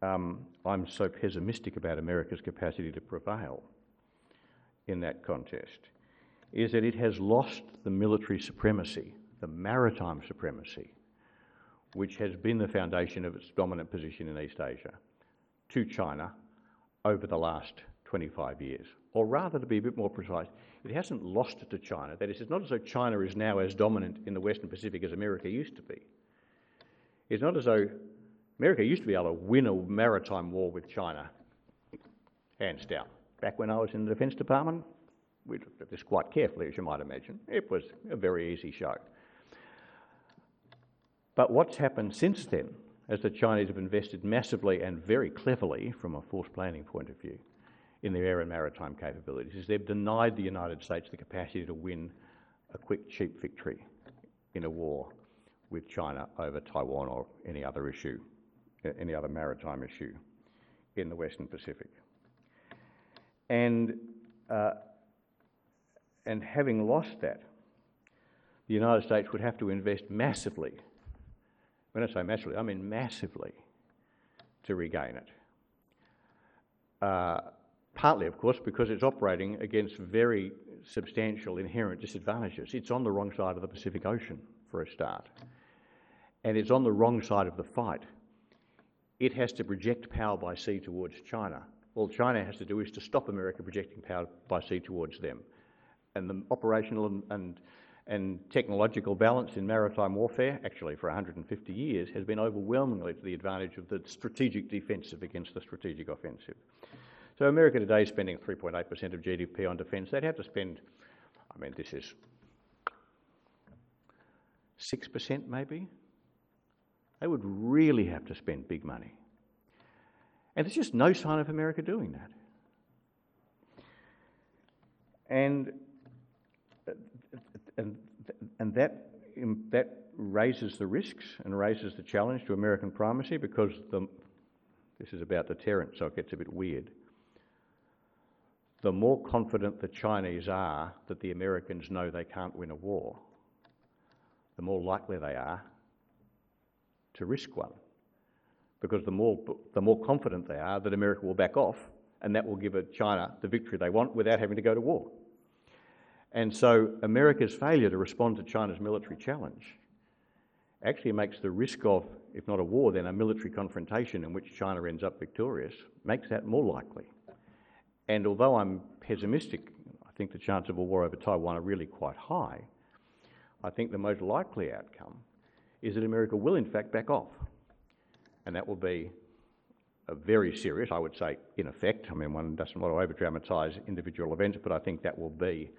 um, I'm so pessimistic about America's capacity to prevail in that contest is that it has lost the military supremacy, the maritime supremacy, which has been the foundation of its dominant position in East Asia, to China over the last 25 years. Or rather, to be a bit more precise, it hasn't lost to China. That is, it's not as though China is now as dominant in the Western Pacific as America used to be. It's not as though America used to be able to win a maritime war with China, hands down. Back when I was in the Defence Department, we looked at this quite carefully, as you might imagine. It was a very easy show. But what's happened since then, as the Chinese have invested massively and very cleverly, from a force planning point of view, in their air and maritime capabilities, is they've denied the United States the capacity to win a quick, cheap victory in a war with China over Taiwan or any other issue, any other maritime issue in the Western Pacific. And uh, and having lost that, the United States would have to invest massively. When I say massively, I mean massively to regain it. Uh, partly, of course, because it's operating against very substantial inherent disadvantages. It's on the wrong side of the Pacific Ocean, for a start, and it's on the wrong side of the fight. It has to project power by sea towards China. All China has to do is to stop America projecting power by sea towards them and the operational and, and, and technological balance in maritime warfare, actually for 150 years, has been overwhelmingly to the advantage of the strategic defensive against the strategic offensive. So America today is spending 3.8% of GDP on defence. They'd have to spend, I mean, this is 6% maybe. They would really have to spend big money. And there's just no sign of America doing that. And and, and that, um, that raises the risks and raises the challenge to American primacy because the, this is about deterrence, so it gets a bit weird. The more confident the Chinese are that the Americans know they can't win a war, the more likely they are to risk one. Because the more, the more confident they are that America will back off, and that will give China the victory they want without having to go to war. And so America's failure to respond to China's military challenge actually makes the risk of, if not a war, then a military confrontation in which China ends up victorious, makes that more likely. And although I'm pessimistic, I think the chance of a war over Taiwan are really quite high. I think the most likely outcome is that America will in fact back off. And that will be a very serious, I would say, in effect. I mean, one doesn't want to over dramatise individual events, but I think that will be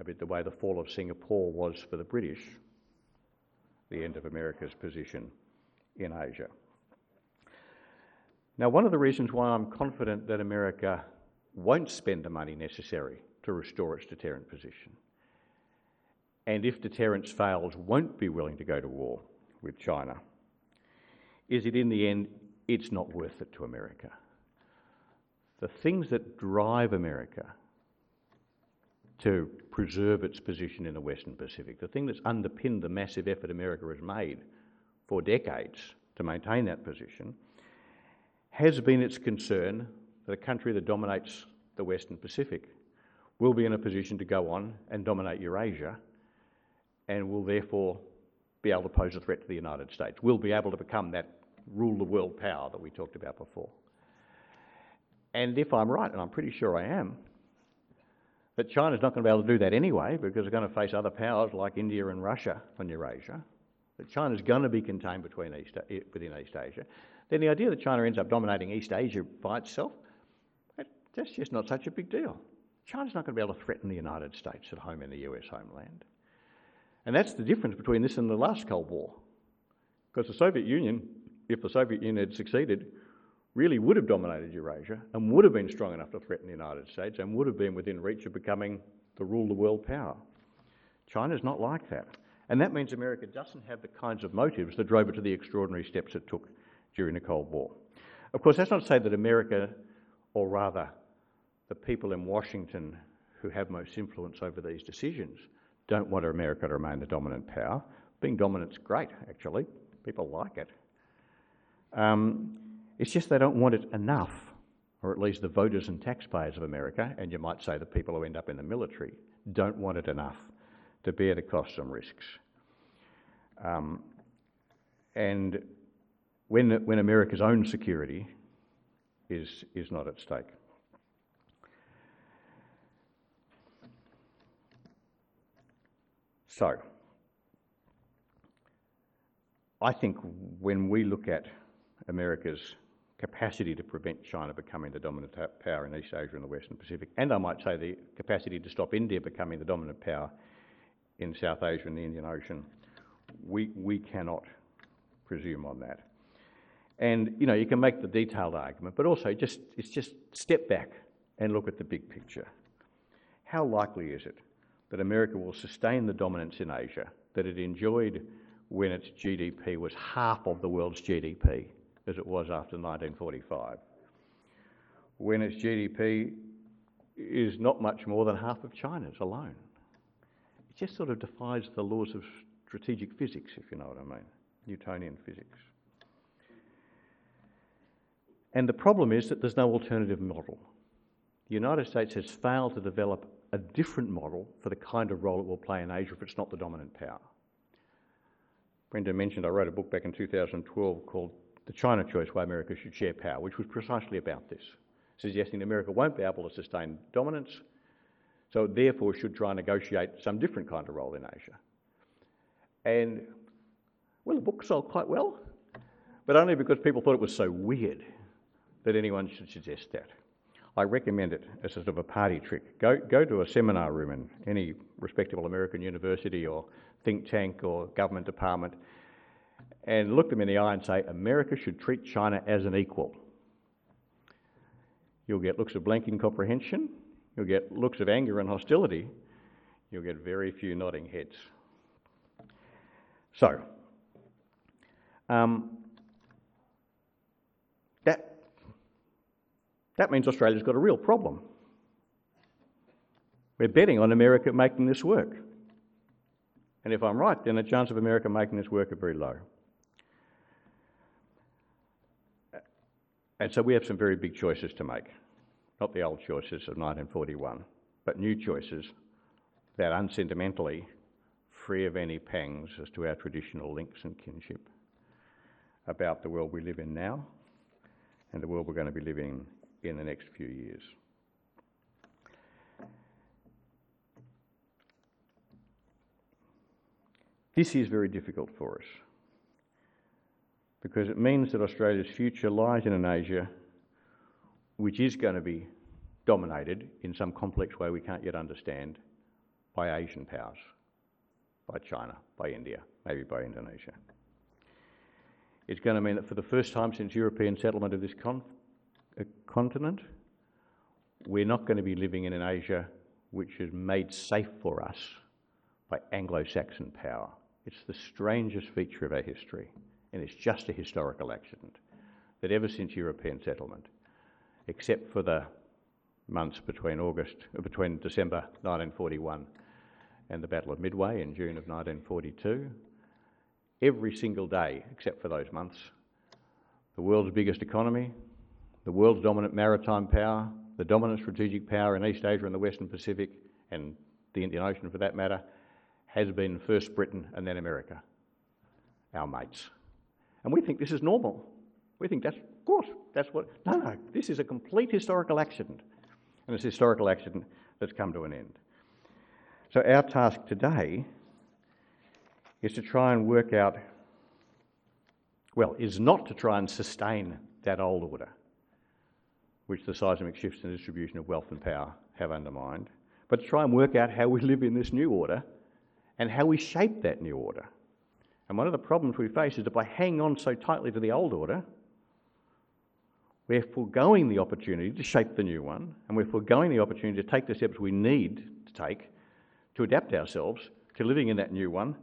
a bit the way the fall of Singapore was for the British, the end of America's position in Asia. Now, one of the reasons why I'm confident that America won't spend the money necessary to restore its deterrent position, and if deterrence fails, won't be willing to go to war with China, is that in the end, it's not worth it to America. The things that drive America to preserve its position in the Western Pacific. The thing that's underpinned the massive effort America has made for decades to maintain that position has been its concern that a country that dominates the Western Pacific will be in a position to go on and dominate Eurasia and will therefore be able to pose a threat to the United States, will be able to become that rule the world power that we talked about before. And if I'm right, and I'm pretty sure I am, but China's not going to be able to do that anyway because they're going to face other powers like India and Russia on Eurasia. That China's going to be contained between East, eh, within East Asia. Then the idea that China ends up dominating East Asia by itself, that's just not such a big deal. China's not going to be able to threaten the United States at home in the US homeland. And that's the difference between this and the last Cold War. Because the Soviet Union, if the Soviet Union had succeeded, really would have dominated Eurasia and would have been strong enough to threaten the United States and would have been within reach of becoming the rule the world power. China's not like that. And that means America doesn't have the kinds of motives that drove it to the extraordinary steps it took during the Cold War. Of course, that's not to say that America, or rather the people in Washington who have most influence over these decisions, don't want America to remain the dominant power. Being dominant's great, actually. People like it. Um, it's just they don't want it enough, or at least the voters and taxpayers of America, and you might say the people who end up in the military, don't want it enough to bear the costs and risks. Um, and when, when America's own security is, is not at stake. So, I think when we look at America's capacity to prevent China becoming the dominant power in East Asia and the Western Pacific, and I might say the capacity to stop India becoming the dominant power in South Asia and the Indian Ocean, we, we cannot presume on that. And you know, you can make the detailed argument, but also just it's just step back and look at the big picture. How likely is it that America will sustain the dominance in Asia that it enjoyed when its GDP was half of the world's GDP, as it was after 1945? When its GDP is not much more than half of China's alone It just sort of defies the laws of strategic physics, if you know what I mean, Newtonian physics. And the problem is that there's no alternative model. The United States has failed to develop a different model for the kind of role it will play in Asia if it's not the dominant power. Brenda mentioned I wrote a book back in 2012 called The China Choice Why America Should Share Power, which was precisely about this, suggesting America won't be able to sustain dominance so it therefore should try and negotiate some different kind of role in Asia. And well, the book sold quite well, but only because people thought it was so weird that anyone should suggest that. I recommend it as sort of a party trick. Go, go to a seminar room in any respectable American university or think tank or government department and look them in the eye and say, America should treat China as an equal. You'll get looks of blank incomprehension, You'll get looks of anger and hostility. You'll get very few nodding heads. So, um, that, that means Australia's got a real problem. We're betting on America making this work. And if I'm right, then the chance of America making this work are very low. And so we have some very big choices to make not the old choices of 1941, but new choices that unsentimentally free of any pangs as to our traditional links and kinship about the world we live in now and the world we're going to be living in the next few years. This is very difficult for us because it means that Australia's future lies in an Asia which is going to be dominated in some complex way we can't yet understand by Asian powers, by China, by India, maybe by Indonesia. It's going to mean that for the first time since European settlement of this con uh, continent, we're not going to be living in an Asia which is made safe for us by Anglo-Saxon power. It's the strangest feature of our history, and it's just a historical accident that ever since European settlement, except for the months between August, uh, between December 1941 and the Battle of Midway in June of 1942. Every single day, except for those months, the world's biggest economy, the world's dominant maritime power, the dominant strategic power in East Asia and the Western Pacific, and the Indian Ocean for that matter, has been first Britain and then America, our mates. And we think this is normal. We think that's, of course, that's what. No, no, this is a complete historical accident. And it's a historical accident that's come to an end. So our task today is to try and work out, well, is not to try and sustain that old order, which the seismic shifts in the distribution of wealth and power have undermined, but to try and work out how we live in this new order and how we shape that new order. And one of the problems we face is that by hanging on so tightly to the old order, we're foregoing the opportunity to shape the new one, and we're foregoing the opportunity to take the steps we need to take to adapt ourselves to living in that new one,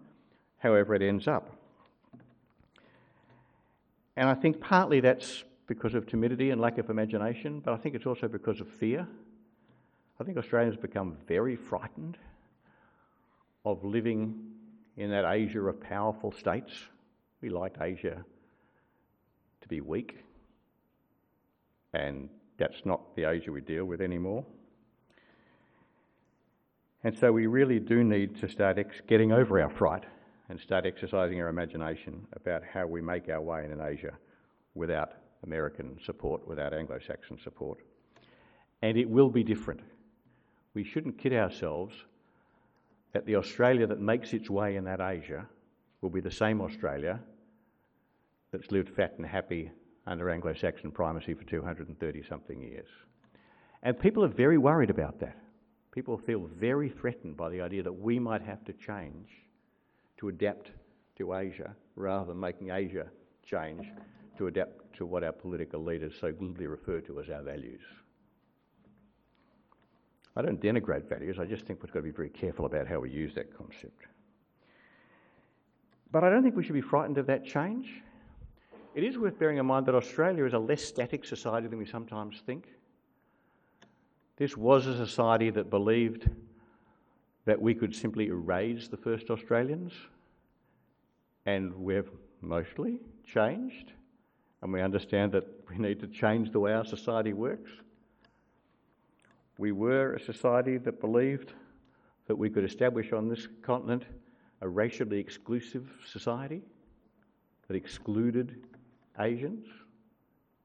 however it ends up. And I think partly that's because of timidity and lack of imagination, but I think it's also because of fear. I think Australians become very frightened of living in that Asia of powerful states. We like Asia to be weak, and that's not the Asia we deal with anymore. And so we really do need to start ex- getting over our fright and start exercising our imagination about how we make our way in an Asia without American support, without Anglo Saxon support. And it will be different. We shouldn't kid ourselves that the Australia that makes its way in that Asia will be the same Australia that's lived fat and happy under Anglo Saxon primacy for 230 something years. And people are very worried about that. People feel very threatened by the idea that we might have to change to adapt to Asia rather than making Asia change to adapt to what our political leaders so glibly refer to as our values. I don't denigrate values, I just think we've got to be very careful about how we use that concept. But I don't think we should be frightened of that change. It is worth bearing in mind that Australia is a less static society than we sometimes think. This was a society that believed that we could simply erase the first Australians, and we've mostly changed, and we understand that we need to change the way our society works. We were a society that believed that we could establish on this continent a racially exclusive society that excluded Asians.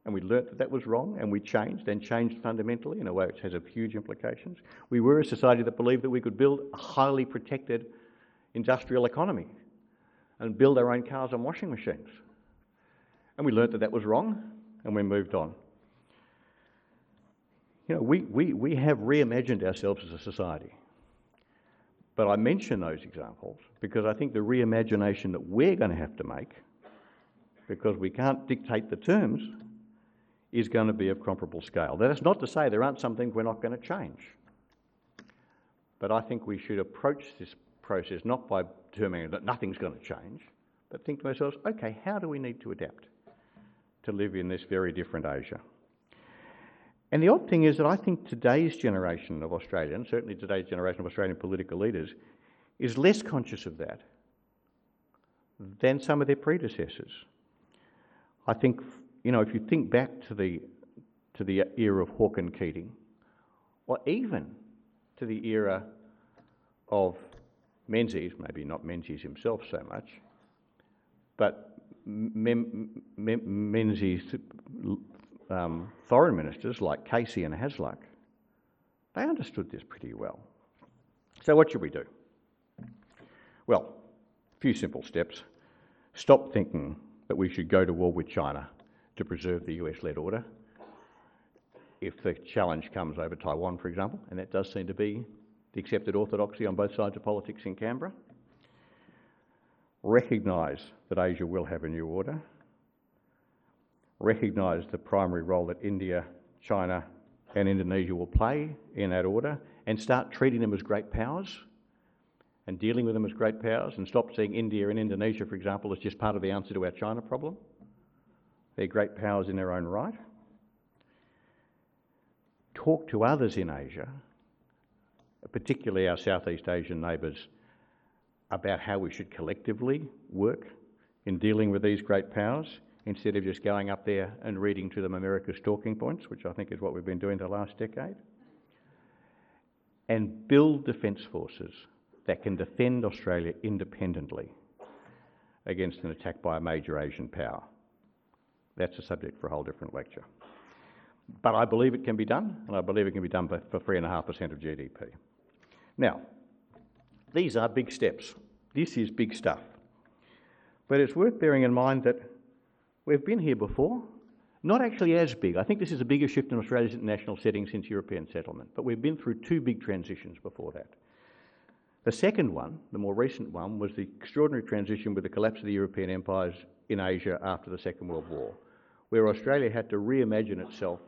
And we learnt that that was wrong and we changed and changed fundamentally in a way which has huge implications. We were a society that believed that we could build a highly protected industrial economy and build our own cars and washing machines. And we learnt that that was wrong and we moved on. You know, we, we, we have reimagined ourselves as a society. But I mention those examples because I think the reimagination that we're going to have to make, because we can't dictate the terms, is going to be of comparable scale. That's not to say there aren't some things we're not going to change. But I think we should approach this process not by determining that nothing's going to change, but think to ourselves, okay, how do we need to adapt to live in this very different Asia? And the odd thing is that I think today's generation of Australians, certainly today's generation of Australian political leaders, is less conscious of that than some of their predecessors. I think, you know, if you think back to the, to the era of Hawke and Keating, or even to the era of Menzies, maybe not Menzies himself so much, but Menzies um, foreign ministers like Casey and Hasluck, they understood this pretty well. So, what should we do? Well, a few simple steps. Stop thinking that we should go to war with China to preserve the US led order. If the challenge comes over Taiwan, for example, and that does seem to be the accepted orthodoxy on both sides of politics in Canberra, recognise that Asia will have a new order recognise the primary role that India, China, and Indonesia will play in that order and start treating them as great powers and dealing with them as great powers and stop seeing India and Indonesia, for example, as just part of the answer to our China problem. They're great powers in their own right. Talk to others in Asia, particularly our Southeast Asian neighbours, about how we should collectively work in dealing with these great powers instead of just going up there and reading to them America's talking points, which I think is what we've been doing the last decade. And build defence forces that can defend Australia independently against an attack by a major Asian power. That's a subject for a whole different lecture. But I believe it can be done, and I believe it can be done for 3.5% of GDP. Now, these are big steps. This is big stuff. But it's worth bearing in mind that We've been here before, Not actually as big. I think this is a bigger shift in Australia's international setting since European settlement, but we've been through two big transitions before that. The second one, the more recent one, was the extraordinary transition with the collapse of the European empires in Asia after the Second World War, where Australia had to reimagine itself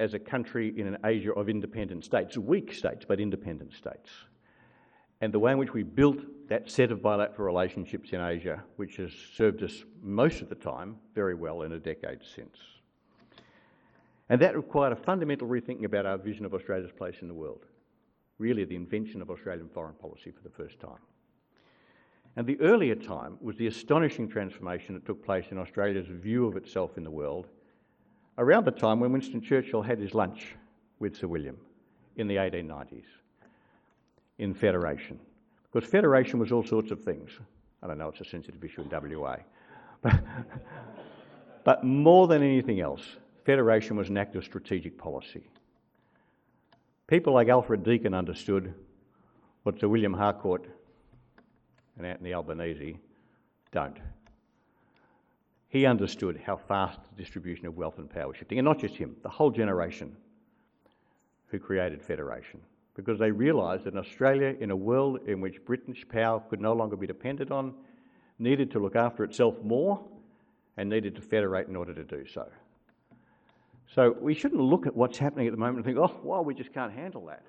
as a country in an Asia of independent states, weak states, but independent states. And the way in which we built that set of bilateral relationships in Asia, which has served us most of the time very well in a decade since. And that required a fundamental rethinking about our vision of Australia's place in the world, really the invention of Australian foreign policy for the first time. And the earlier time was the astonishing transformation that took place in Australia's view of itself in the world around the time when Winston Churchill had his lunch with Sir William in the 1890s in Federation. Because Federation was all sorts of things. I don't know, it's a sensitive issue in WA. But, more than anything else, Federation was an act of strategic policy. People like Alfred Deakin understood what Sir William Harcourt and Anthony Albanese don't. He understood how fast the distribution of wealth and power was shifting, and not just him, the whole generation who created Federation, because they realised that Australia, in a world in which British power could no longer be depended on, needed to look after itself more and needed to federate in order to do so. So we shouldn't look at what's happening at the moment and think, oh, well, we just can't handle that.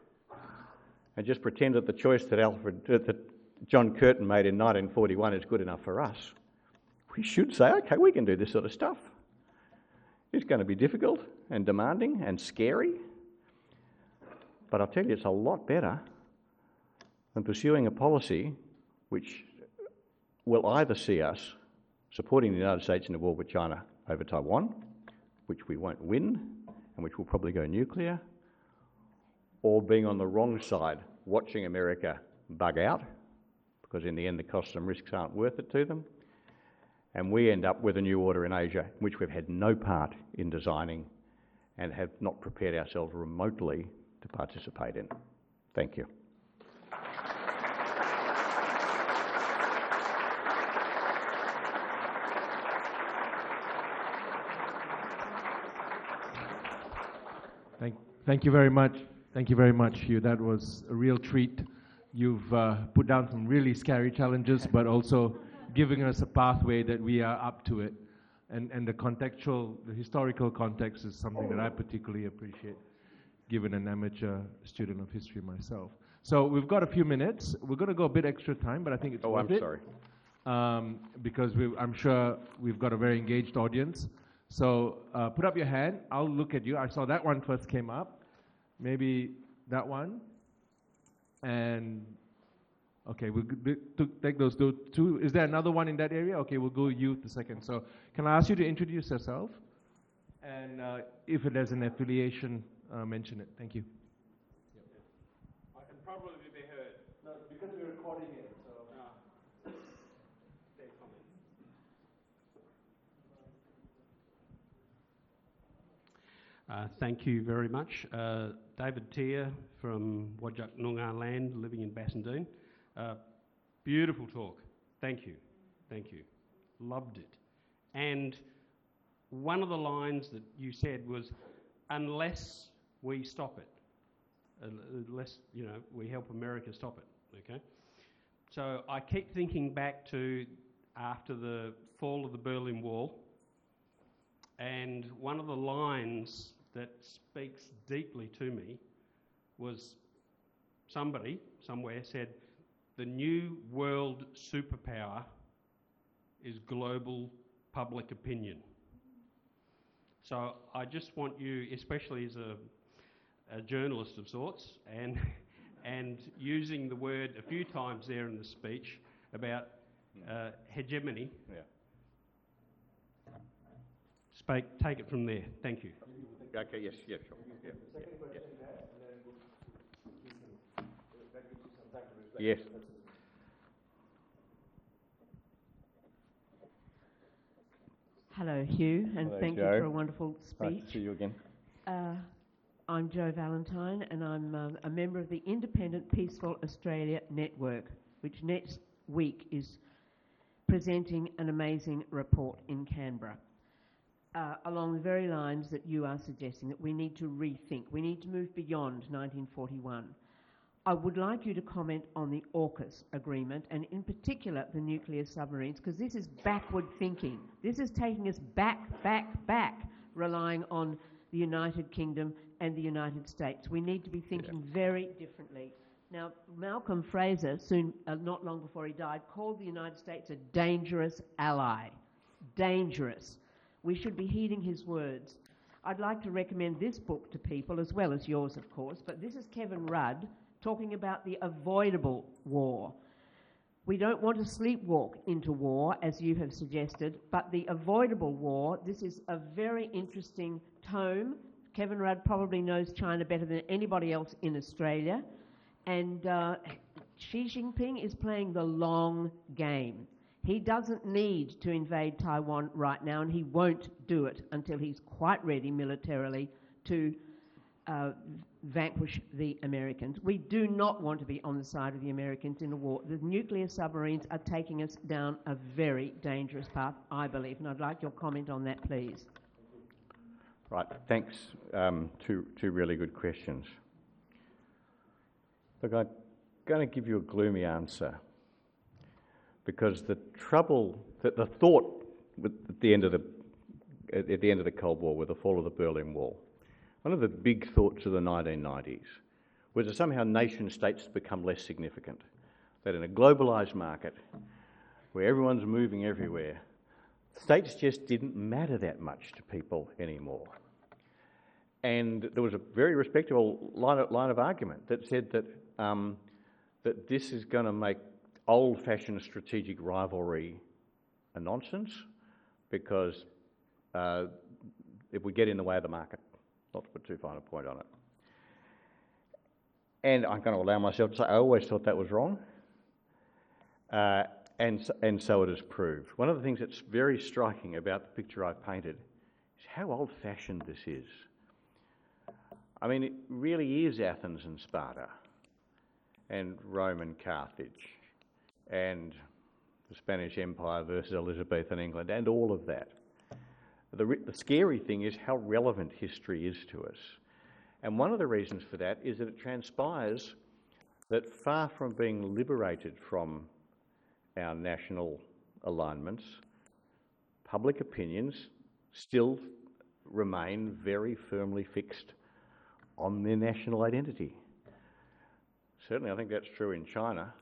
And just pretend that the choice that Alfred, that John Curtin made in 1941 is good enough for us. We should say, okay, we can do this sort of stuff. It's going to be difficult and demanding and scary, but I'll tell you, it's a lot better than pursuing a policy which will either see us supporting the United States in the war with China over Taiwan, which we won't win and which will probably go nuclear, or being on the wrong side, watching America bug out because in the end the costs and risks aren't worth it to them. And we end up with a new order in Asia, which we've had no part in designing and have not prepared ourselves remotely to participate in. Thank you. Thank, thank you very much. Thank you very much, Hugh. That was a real treat. You've uh, put down some really scary challenges, but also giving us a pathway that we are up to it. And, and the contextual, the historical context is something that I particularly appreciate, given an amateur student of history myself. So we've got a few minutes. We're going to go a bit extra time, but I think it's Oh, worth I'm it. sorry. Um, because I'm sure we've got a very engaged audience. So uh, put up your hand. I'll look at you. I saw that one first came up. Maybe that one. And okay, we'll g- d- to take those two, two. Is there another one in that area? Okay, we'll go you the second. So can I ask you to introduce yourself? And uh, if it there's an affiliation, uh, mention it. Thank you. I can probably be heard. No, because we're recording it. So. Ah. Fair comment. Uh, thank you very much. Uh, David Tier from Whadjuk Noongar land, living in Bassendean. Uh, beautiful talk. Thank you. Thank you. Loved it. And one of the lines that you said was, unless we stop it, uh, unless, you know, we help America stop it, okay? So I keep thinking back to after the fall of the Berlin Wall, and one of the lines that speaks deeply to me was somebody somewhere said, The new world superpower is global public opinion. So I just want you, especially as a, a journalist of sorts, and and using the word a few times there in the speech about uh, hegemony. Yeah. Spake, take it from there. Thank you. Okay, yes, yes, sure. Yeah, Yes. Hello, Hugh, and Hello, thank you for a wonderful Nice to speech. see you again. Uh, I'm Joe Valentine, and I'm um, a member of the Independent Peaceful Australia Network, which next week is presenting an amazing report in Canberra. uh, along the very lines that you are suggesting, that we need to rethink. We need to move beyond 1941. I would like you to comment on the AUKUS agreement and, in particular, the nuclear submarines, because this is backward thinking. This is taking us back, back, back, relying on the United Kingdom and the United States. We need to be thinking yeah. very differently. Now, Malcolm Fraser, soon, uh, not long before he died, called the United States a dangerous ally. Dangerous. We should be heeding his words. I'd like to recommend this book to people, as well as yours, of course, but this is Kevin Rudd talking about the avoidable war. We don't want to sleepwalk into war, as you have suggested, but the avoidable war, this is a very interesting tome. Kevin Rudd probably knows China better than anybody else in Australia. And uh, Xi Jinping is playing the long game. He doesn't need to invade Taiwan right now, and he won't do it until he's quite ready militarily to uh, vanquish the Americans. We do not want to be on the side of the Americans in a war. The nuclear submarines are taking us down a very dangerous path, I believe, and I'd like your comment on that, please. Right, thanks. Um, two, two really good questions. Look, I'm going to give you a gloomy answer because the trouble, that the thought at the end of the at the end of the Cold War, with the fall of the Berlin Wall, one of the big thoughts of the 1990s was that somehow nation states become less significant. That in a globalised market where everyone's moving everywhere, states just didn't matter that much to people anymore. And there was a very respectable line of, line of argument that said that, um, that this is going to make old fashioned strategic rivalry a nonsense because uh, if we get in the way of the market not to put too fine a point on it. And I'm going to allow myself to say I always thought that was wrong. Uh, and, and so it is proved. One of the things that's very striking about the picture I painted is how old fashioned this is. I mean, it really is Athens and Sparta, and Rome and Carthage, and the Spanish Empire versus Elizabethan England, and all of that. The, the scary thing is how relevant history is to us. And one of the reasons for that is that it transpires that far from being liberated from our national alignments, public opinions still remain very firmly fixed on their national identity. Certainly, I think that's true in China.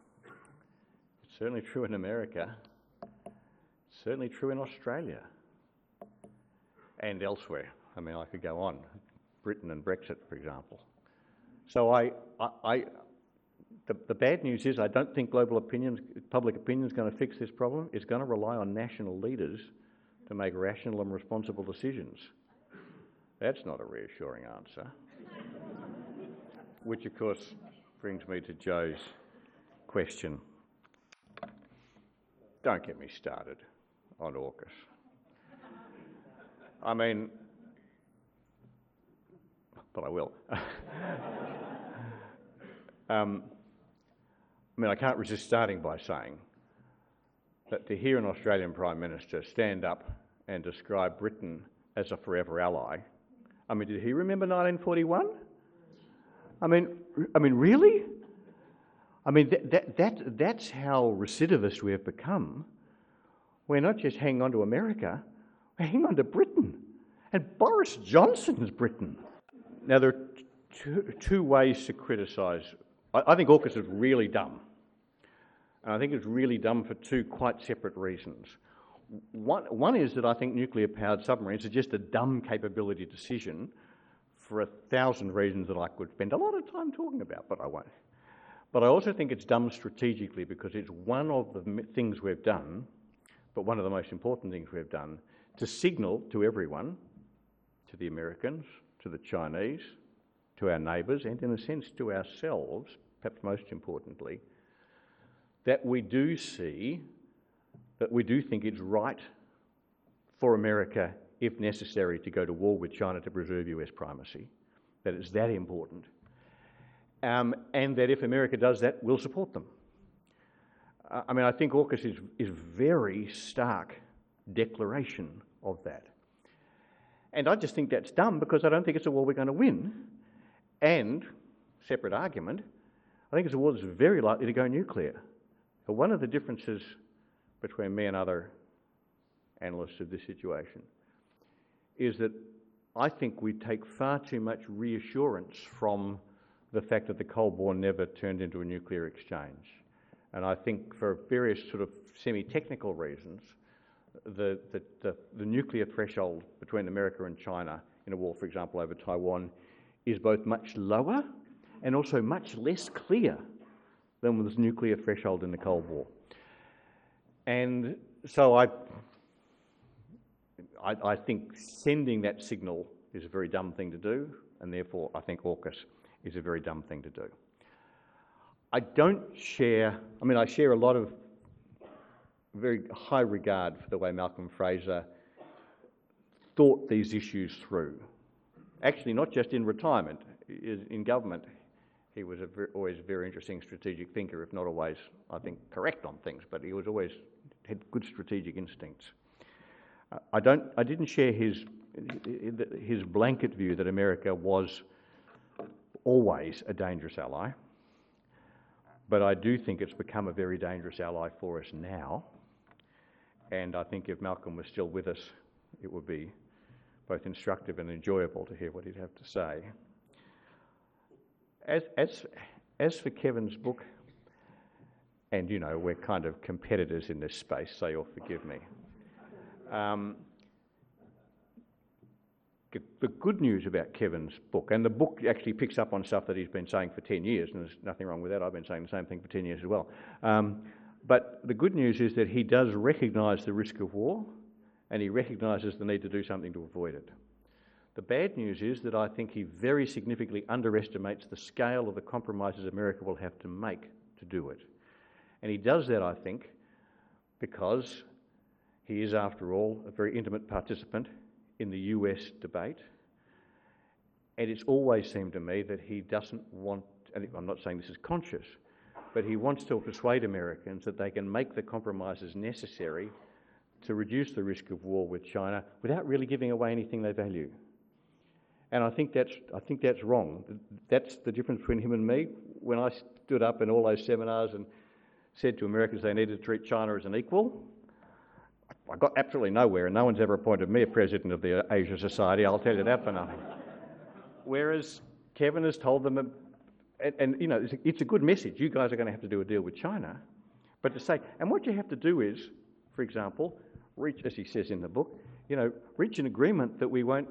It's certainly true in America. It's certainly true in Australia and elsewhere. I mean, I could go on. Britain and Brexit, for example. So I, I, I the, the, bad news is I don't think global opinion, public opinion is going to fix this problem. It's going to rely on national leaders to make rational and responsible decisions. That's not a reassuring answer. Which, of course, brings me to Joe's question. Don't get me started on AUKUS. I mean, but I will. um, I mean, I can't resist starting by saying that to hear an Australian Prime Minister stand up and describe Britain as a forever ally, I mean, did he remember 1941? I mean, I mean, really? I mean, that, that, that, that's how recidivist we have become. We're not just hanging on to America, we're hanging on to Britain. And Boris Johnson's Britain. Now, there are two, two ways to criticise. I, I think AUKUS is really dumb. And I think it's really dumb for two quite separate reasons. One, one is that I think nuclear powered submarines are just a dumb capability decision for a thousand reasons that I could spend a lot of time talking about, but I won't. But I also think it's dumb strategically because it's one of the things we've done, but one of the most important things we've done to signal to everyone, to the Americans, to the Chinese, to our neighbours, and in a sense to ourselves, perhaps most importantly, that we do see, that we do think it's right for America, if necessary, to go to war with China to preserve US primacy, that it's that important, um, and that if America does that, we'll support them. I mean, I think AUKUS is, is very stark declaration of that. And I just think that's dumb because I don't think it's a war we're going to win. And, separate argument, I think it's a war that's very likely to go nuclear. So one of the differences between me and other analysts of this situation is that I think we take far too much reassurance from the fact that the Cold War never turned into a nuclear exchange. And I think for various sort of semi-technical reasons, the, the, the, the, nuclear threshold between America and China in a war, for example, over Taiwan, is both much lower and also much less clear than was nuclear threshold in the Cold War. And so I, I, I think sending that signal is a very dumb thing to do, and therefore I think AUKUS is a very dumb thing to do. I don't share, I mean, I share a lot of very high regard for the way Malcolm Fraser thought these issues through. Actually, not just in retirement, in government, he was a very, always a very interesting strategic thinker, if not always, I think, correct on things, but he was always had good strategic instincts. I don't, I didn't share his his blanket view that America was always a dangerous ally, but I do think it's become a very dangerous ally for us now. And I think if Malcolm was still with us, it would be both instructive and enjoyable to hear what he'd have to say. As, as, as for Kevin's book, and you know, we're kind of competitors in this space, so you'll forgive me. Um, the good news about Kevin's book, and the book actually picks up on stuff that he's been saying for 10 years, and there's nothing wrong with that. I've been saying the same thing for 10 years as well. Um, but the good news is that he does recognise the risk of war, and he recognises the need to do something to avoid it. The bad news is that I think he very significantly underestimates the scale of the compromises America will have to make to do it. And he does that, I think, because he is, after all, a very intimate participant in the US debate. And it's always seemed to me that he doesn't want, and I'm not saying this is conscious, but he wants to persuade Americans that they can make the compromises necessary to reduce the risk of war with China without really giving away anything they value. And I think that's, I think that's wrong. That's the difference between him and me. When I stood up in all those seminars and said to Americans they needed to treat China as an equal, I got absolutely nowhere, and no one's ever appointed me a president of the Asia Society, I'll tell you that for nothing. Whereas Kevin has told them, and, and you know, it's a, it's a, good message. You guys are going to have to do a deal with China. But to say, and what you have to do is, for example, reach, as he says in the book, you know, reach an agreement that we won't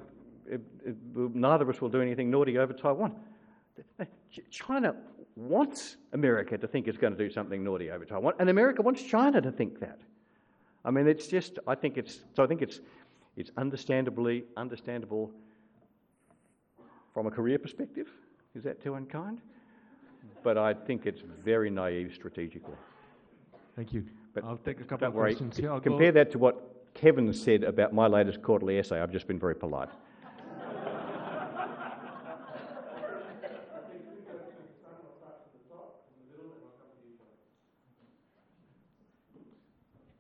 eh, eh, neither of us will do anything naughty over Taiwan. Eh, China wants America to think it's going to do something naughty over Taiwan, and America wants China to think that. I mean, it's just, I think it's, so I think it's, it's understandably understandable from a career perspective. Is that too unkind? But I think it's very naive strategically. Thank you. But I'll take a couple of worry. questions here. Compare that to what Kevin said about my latest quarterly essay. I've just been very polite.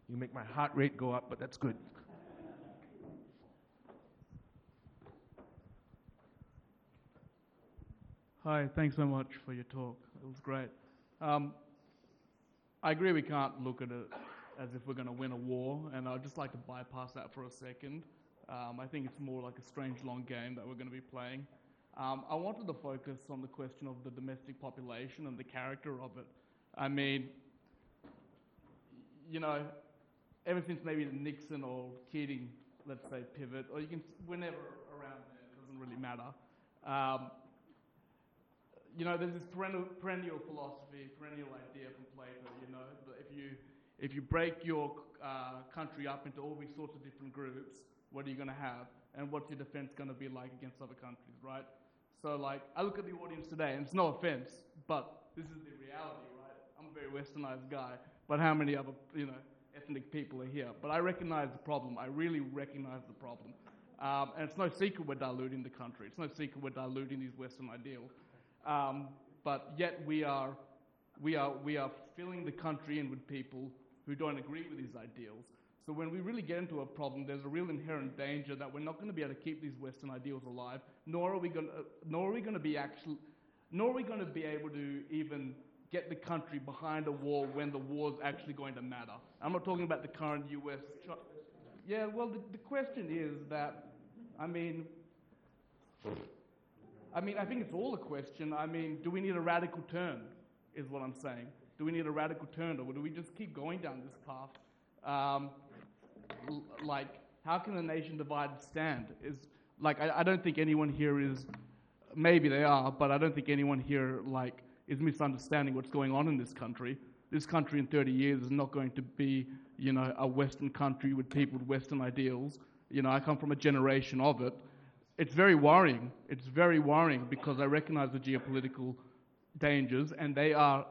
You make my heart rate go up, but that's good. Hi, thanks so much for your talk. It was great. Um, I agree we can't look at it as if we're going to win a war, and I'd just like to bypass that for a second. Um, I think it's more like a strange long game that we're going to be playing. Um, I wanted to focus on the question of the domestic population and the character of it. I mean, you know, ever since maybe the Nixon or Keating, let's say, pivot, or you can, whenever around there, it doesn't really matter. Um, you know, there's this perennial, perennial, philosophy, perennial idea from Plato, you know, that if you, if you break your uh, country up into all these sorts of different groups, what are you going to have? And what's your defense going to be like against other countries, right? So, like, I look at the audience today, and it's no offense, but this is the reality, right? I'm a very westernized guy, but how many other, you know, ethnic people are here. But I recognize the problem. I really recognize the problem. Um, and it's no secret we're diluting the country. It's no secret we're diluting these Western ideals. Um, but yet we are, we, are, we are filling the country in with people who don't agree with these ideals. So when we really get into a problem, there's a real inherent danger that we're not going to be able to keep these Western ideals alive, nor are we going to, nor are we going to be actually, nor are we going to be able to even get the country behind a war when the war's actually going to matter. I'm not talking about the current U.S. Yeah, well, the, the question is that, I mean, I mean, I think it's all a question. I mean, do we need a radical turn? Is what I'm saying. Do we need a radical turn, or do we just keep going down this path? Um, l- like, how can a nation divided stand? Is like, I, I don't think anyone here is. Maybe they are, but I don't think anyone here like is misunderstanding what's going on in this country. This country in 30 years is not going to be, you know, a Western country with people with Western ideals. You know, I come from a generation of it. It's very worrying. It's very worrying because I recognize the geopolitical dangers, and they are.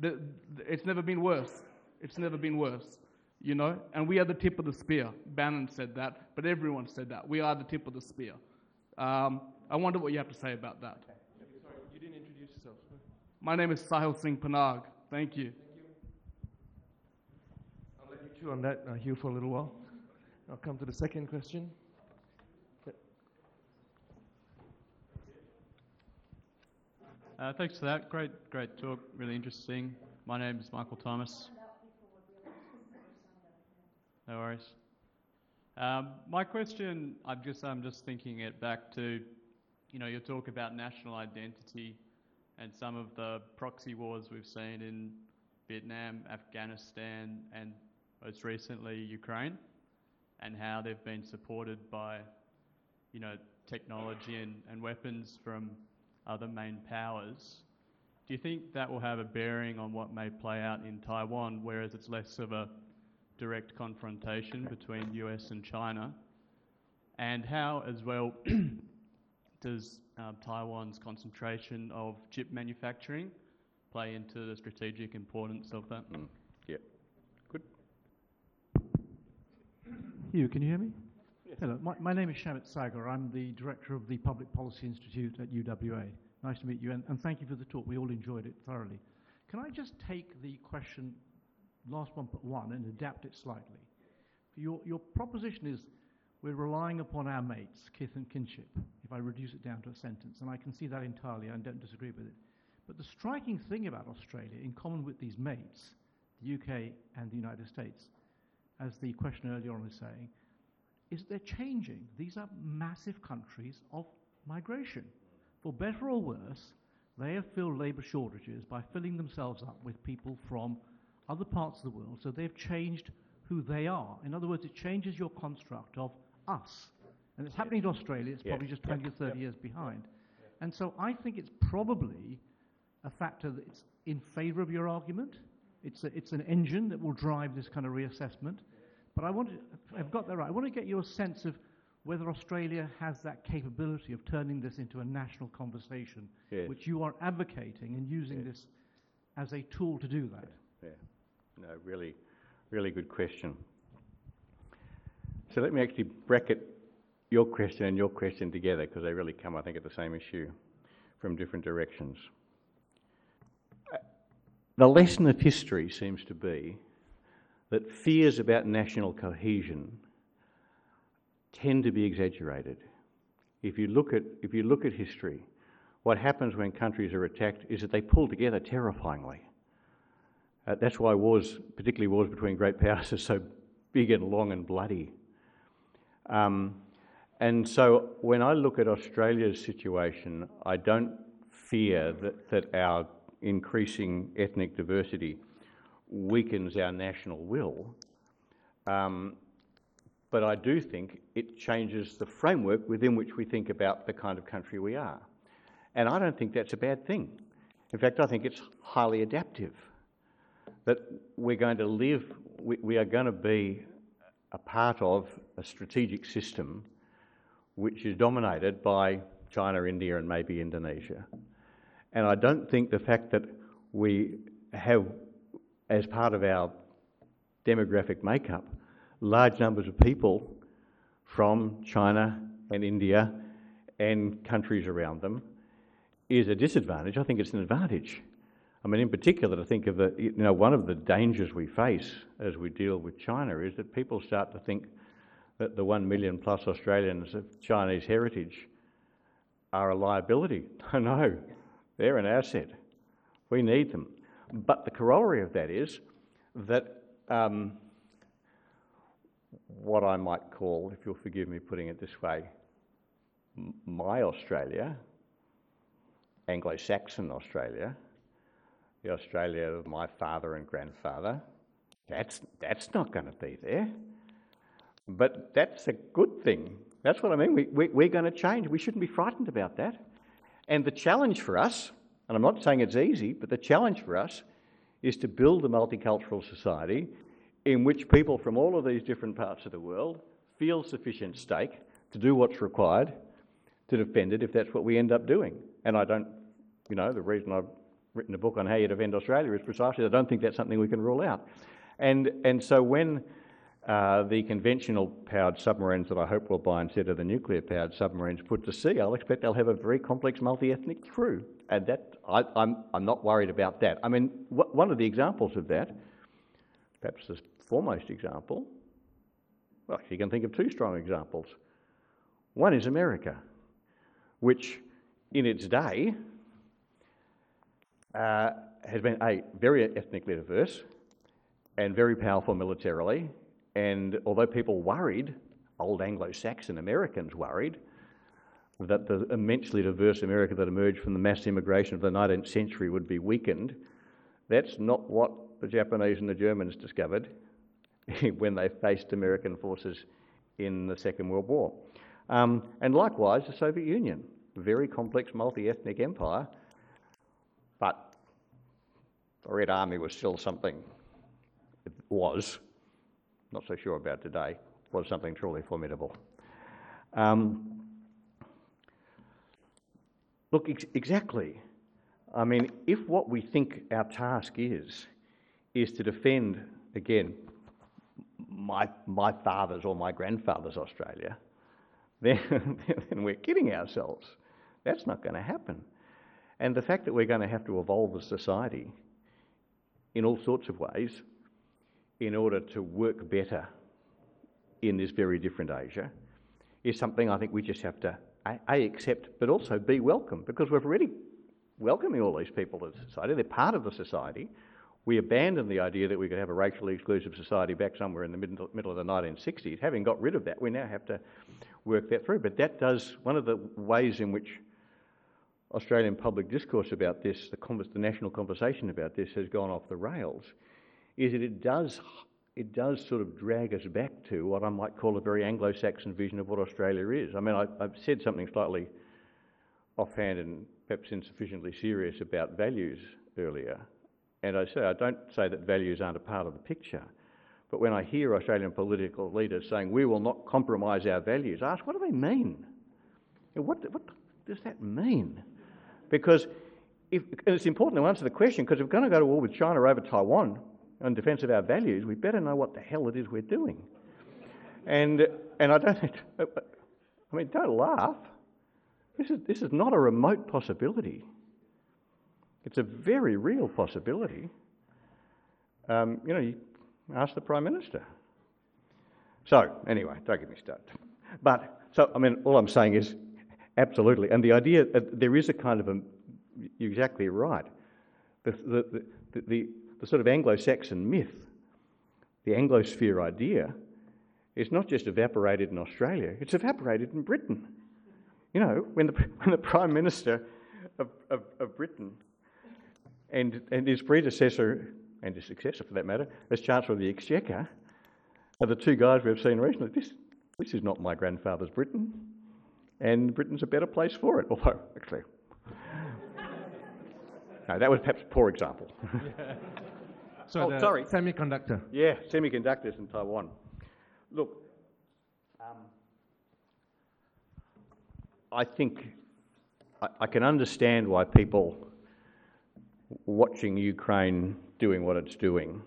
The, the, it's never been worse. It's never been worse. You know, and we are the tip of the spear. Bannon said that, but everyone said that. We are the tip of the spear. Um, I wonder what you have to say about that. Sorry, you didn't introduce yourself. My name is Sahil Singh Panag. Thank you. I'll let you chew on that, uh, Hugh, for a little while. I'll come to the second question. Uh, thanks for that. Great, great talk. Really interesting. My name is Michael Thomas. No worries. Um, my question, I'm just, I'm just thinking it back to, you know, your talk about national identity and some of the proxy wars we've seen in Vietnam, Afghanistan, and most recently Ukraine, and how they've been supported by, you know, technology and, and weapons from other main powers. Do you think that will have a bearing on what may play out in Taiwan, whereas it's less of a direct confrontation between US and China? And how, as well, does um, Taiwan's concentration of chip manufacturing play into the strategic importance of that? Mm. Yeah. Good. Hugh, can you hear me? Hello, my, my name is Shamit Saggar. I'm the director of the Public Policy Institute at UWA. Nice to meet you, and, and thank you for the talk. We all enjoyed it thoroughly. Can I just take the question, last one but one, and adapt it slightly? Your, your proposition is we're relying upon our mates, kith and kinship, if I reduce it down to a sentence, and I can see that entirely, and don't disagree with it. But the striking thing about Australia, in common with these mates, the UK and the United States, as the question earlier on was saying, is they're changing. These are massive countries of migration. For better or worse, they have filled labour shortages by filling themselves up with people from other parts of the world, so they've changed who they are. In other words, it changes your construct of us. And it's happening to Australia, it's probably just Yep. 20 or 30 years behind. And so I think it's probably a factor that's in favour of your argument. It's, a, it's an engine that will drive this kind of reassessment. But I want to, I've got that right. I want to get your sense of whether Australia has that capability of turning this into a national conversation, Yes. which you are advocating and using Yes. this as a tool to do that. Yeah. No, really, really good question. So let me actually bracket your question and your question together because they really come, I think, at the same issue from different directions. Uh, The lesson of history seems to be that fears about national cohesion tend to be exaggerated. If you look at, if you look at history, what happens when countries are attacked is that they pull together terrifyingly. Uh, that's why wars, particularly wars between great powers, are so big and long and bloody. Um, and so when I look at Australia's situation, I don't fear that, that our increasing ethnic diversity weakens our national will. Um, but I do think it changes the framework within which we think about the kind of country we are. And I don't think that's a bad thing. In fact, I think it's highly adaptive. That we're going to live, we, we are going to be a part of a strategic system which is dominated by China, India, and maybe Indonesia. And I don't think the fact that we have, as part of our demographic makeup, large numbers of people from China and India and countries around them is a disadvantage. I think it's an advantage. I mean, in particular, to think of the, you know, one of the dangers we face as we deal with China is that people start to think that the one million plus Australians of Chinese heritage are a liability. no, they're an asset. We need them. But the corollary of that is that um, what I might call, if you'll forgive me putting it this way, my Australia, Anglo Saxon Australia, the Australia of my father and grandfather, that's, that's not going to be there. But that's a good thing. That's what I mean. We, we, we're going to change. We shouldn't be frightened about that. And the challenge for us, and I'm not saying it's easy, but the challenge for us is to build a multicultural society in which people from all of these different parts of the world feel sufficient stake to do what's required to defend it if that's what we end up doing. And I don't, you know, the reason I've written a book on how you defend Australia is precisely I don't think that's something we can rule out. And, and so when uh, the conventional powered submarines that I hope we'll buy instead of the nuclear powered submarines put to sea, I'll expect they'll have a very complex multi ethnic crew. And that, I, am I'm, I'm not worried about that. I mean, one of the examples of that, perhaps the foremost example, well, you can think of two strong examples. One is America, which in its day uh, has been a very ethnically diverse and very powerful militarily. And although people worried, old Anglo-Saxon Americans worried, that the immensely diverse America that emerged from the mass immigration of the 19th century would be weakened, that's not what the Japanese and the Germans discovered when they faced American forces in the Second World War. Um, and likewise, the Soviet Union, very complex multi ethnic empire, but the Red Army was still something, it was, not so sure about today, was something truly formidable. Um, look, ex- exactly. I mean, if what we think our task is, is to defend, again, my, my father's or my grandfather's Australia, then, then we're kidding ourselves. That's not going to happen. And the fact that we're going to have to evolve as society in all sorts of ways in order to work better in this very different Asia is something I think we just have to A, accept, but also be welcome because we're already welcoming all these people to the society. They're part of the society. We abandoned the idea that we could have a racially exclusive society back somewhere in the middle, middle of the 1960s. Having got rid of that, we now have to work that through. But that does, one of the ways in which Australian public discourse about this, the, the national conversation about this has gone off the rails, is that it does, it does sort of drag us back to what I might call a very Anglo-Saxon vision of what Australia is. I mean, I, I've said something slightly offhand and perhaps insufficiently serious about values earlier. And I say, I don't say that values aren't a part of the picture. But when I hear Australian political leaders saying, we will not compromise our values, I ask, what do they mean? What, what does that mean? Because if, it's important to answer the question because if we're going to go to war with China over Taiwan in defence of our values, we better know what the hell it is we're doing. And, and I don't, I mean, don't laugh. This is, this is not a remote possibility. It's a very real possibility. Um, you know, you ask the Prime Minister. So, anyway, don't get me started. But, so, I mean, all I'm saying is Absolutely. And the idea, uh, there is a kind of a, you're exactly right. The, the, the, the, the sort of Anglo Saxon myth, the Anglosphere idea, is not just evaporated in Australia, it's evaporated in Britain. You know, when the, when the Prime Minister of, of, of Britain and, and his predecessor, and his successor for that matter, as Chancellor of the Exchequer, are the two guys we've seen recently. This, this is not my grandfather's Britain and Britain's a better place for it. Although, actually, no, that was perhaps a poor example. So oh, sorry. Semiconductor. Yeah, semiconductors in Taiwan. Look, um, I think I, I, can understand why people watching Ukraine doing what it's doing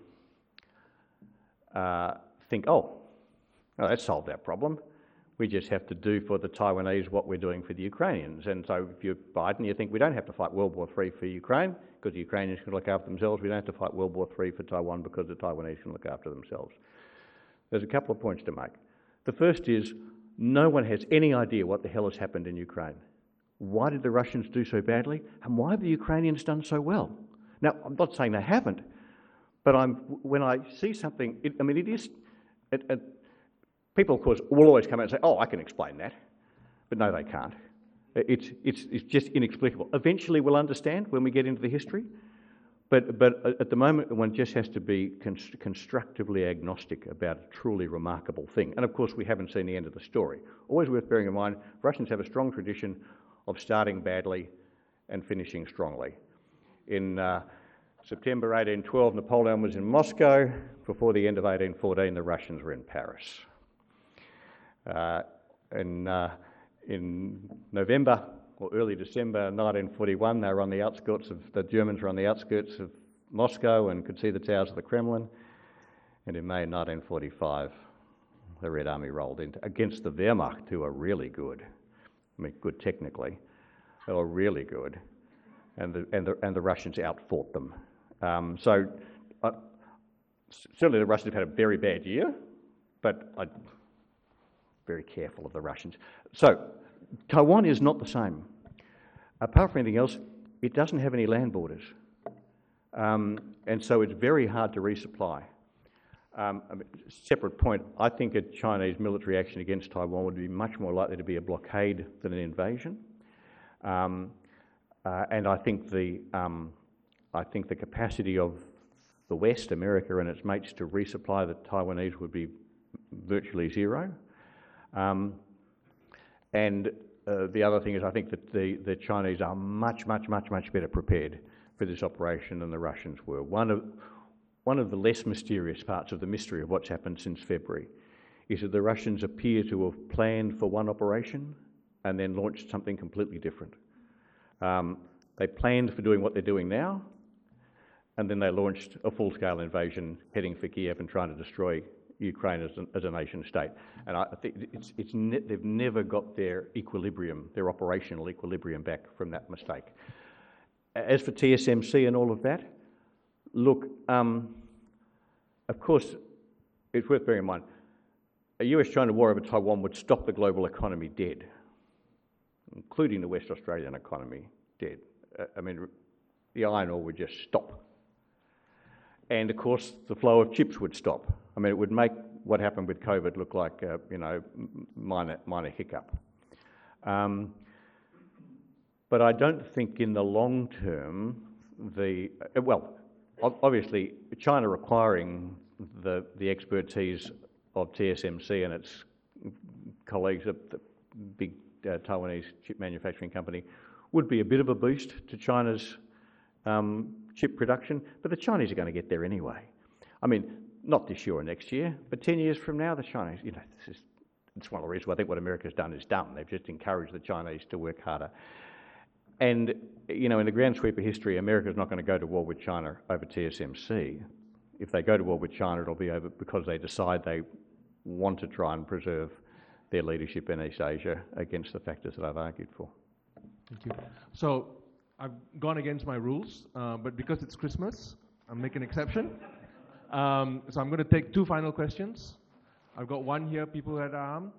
uh, think, oh, that solved our problem We just have to do for the Taiwanese what we're doing for the Ukrainians. And so if you're Biden, you think we don't have to fight World War III for Ukraine because the Ukrainians can look after themselves. We don't have to fight World War III for Taiwan because the Taiwanese can look after themselves. There's a couple of points to make. The first is no one has any idea what the hell has happened in Ukraine. Why did the Russians do so badly? And why have the Ukrainians done so well? Now, I'm not saying they haven't, but I'm, when I see something, it, I mean, it is. It, people, of course, will always come out and say, oh, I can explain that. But no, they can't. It's, it's, it's just inexplicable. Eventually, we'll understand when we get into the history. But, but at the moment, one just has to be const- constructively agnostic about a truly remarkable thing. And of course, we haven't seen the end of the story. Always worth bearing in mind, Russians have a strong tradition of starting badly and finishing strongly. In uh, September 1812, Napoleon was in Moscow. Before the end of 1814, the Russians were in Paris. Uh, in, uh, in November or early December 1941, they were on the outskirts of the Germans were on the outskirts of Moscow and could see the towers of the Kremlin. And in May 1945, the Red Army rolled in against the Wehrmacht, who are really good. I mean, good technically. They were really good. And the, and the, and the Russians outfought them. Um, so, uh, certainly the Russians have had a very bad year, but I'm very careful of the Russians. So, Taiwan is not the same. Apart from anything else, it doesn't have any land borders. Um, and so it's very hard to resupply. Um, I mean, separate point, I think a Chinese military action against Taiwan would be much more likely to be a blockade than an invasion. Um, uh, and I think the um, I think the capacity of the West, America and its mates, to resupply the Taiwanese would be virtually zero. Um, and uh, the other thing is, I think that the, the Chinese are much, much, much, much better prepared for this operation than the Russians were. One of, one of the less mysterious parts of the mystery of what's happened since February is that the Russians appear to have planned for one operation and then launched something completely different. Um, they planned for doing what they're doing now, and then they launched a full scale invasion heading for Kiev and trying to destroy Ukraine as, an, as a nation state. And I think it's, it's ne- they've never got their equilibrium, their operational equilibrium back from that mistake. As for TSMC and all of that, look, um, of course, it's worth bearing in mind a US China war over Taiwan would stop the global economy dead, including the West Australian economy dead. Uh, I mean, the iron ore would just stop. And of course, the flow of chips would stop. I mean, it would make what happened with COVID look like a, you know minor minor hiccup. Um, but I don't think in the long term the uh, well, obviously China requiring the the expertise of TSMC and its colleagues at the big uh, Taiwanese chip manufacturing company would be a bit of a boost to China's um, chip production, but the Chinese are going to get there anyway. I mean, not this year or next year, but 10 years from now, the Chinese, you know, this is, it's one of the reasons why I think what America's done is dumb. They've just encouraged the Chinese to work harder. And, you know, in the grand sweep of history, America's not going to go to war with China over TSMC. If they go to war with China, it'll be over because they decide they want to try and preserve their leadership in East Asia against the factors that I've argued for. Thank you. So I've gone against my rules, uh, but because it's Christmas, I'm making an exception. Um, so I'm going to take two final questions. I've got one here, people had arm.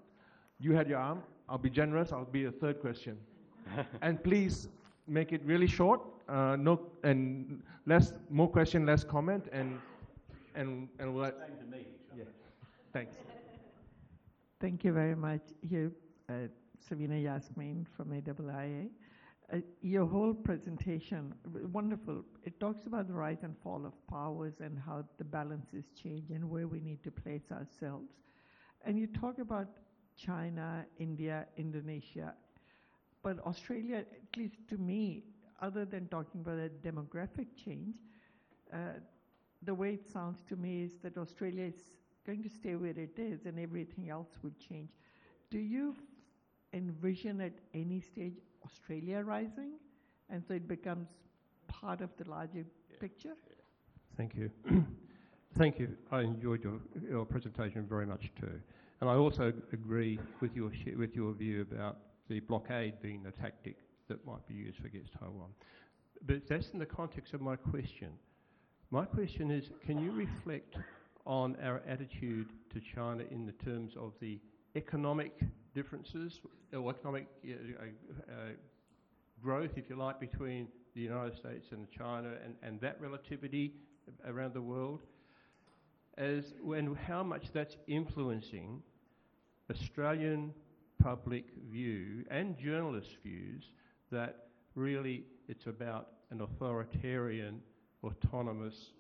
You had your arm. I'll be generous. I'll be a third question. and please make it really short. Uh, no, and less, more question, less comment, and and and we'll. Same to me. Yeah. Thanks. Thank you very much. Here, uh, Savina Yasmin from AIIA. Uh, your whole presentation, wonderful. It talks about the rise and fall of powers and how the balances change and where we need to place ourselves. And you talk about China, India, Indonesia, but Australia, at least to me, other than talking about a demographic change, uh, the way it sounds to me is that Australia is going to stay where it is and everything else will change. Do you envision at any stage Australia rising, and so it becomes part of the larger yeah. picture? Thank you. Thank you. I enjoyed your, your presentation very much too. And I also agree with your, sh- with your view about the blockade being the tactic that might be used against Taiwan. But that's in the context of my question. My question is can you reflect on our attitude to China in the terms of the economic differences, economic uh, uh, growth, if you like, between the United States and China and, and that relativity around the world, as when how much that's influencing Australian public view and journalist views that really it's about an authoritarian, autonomous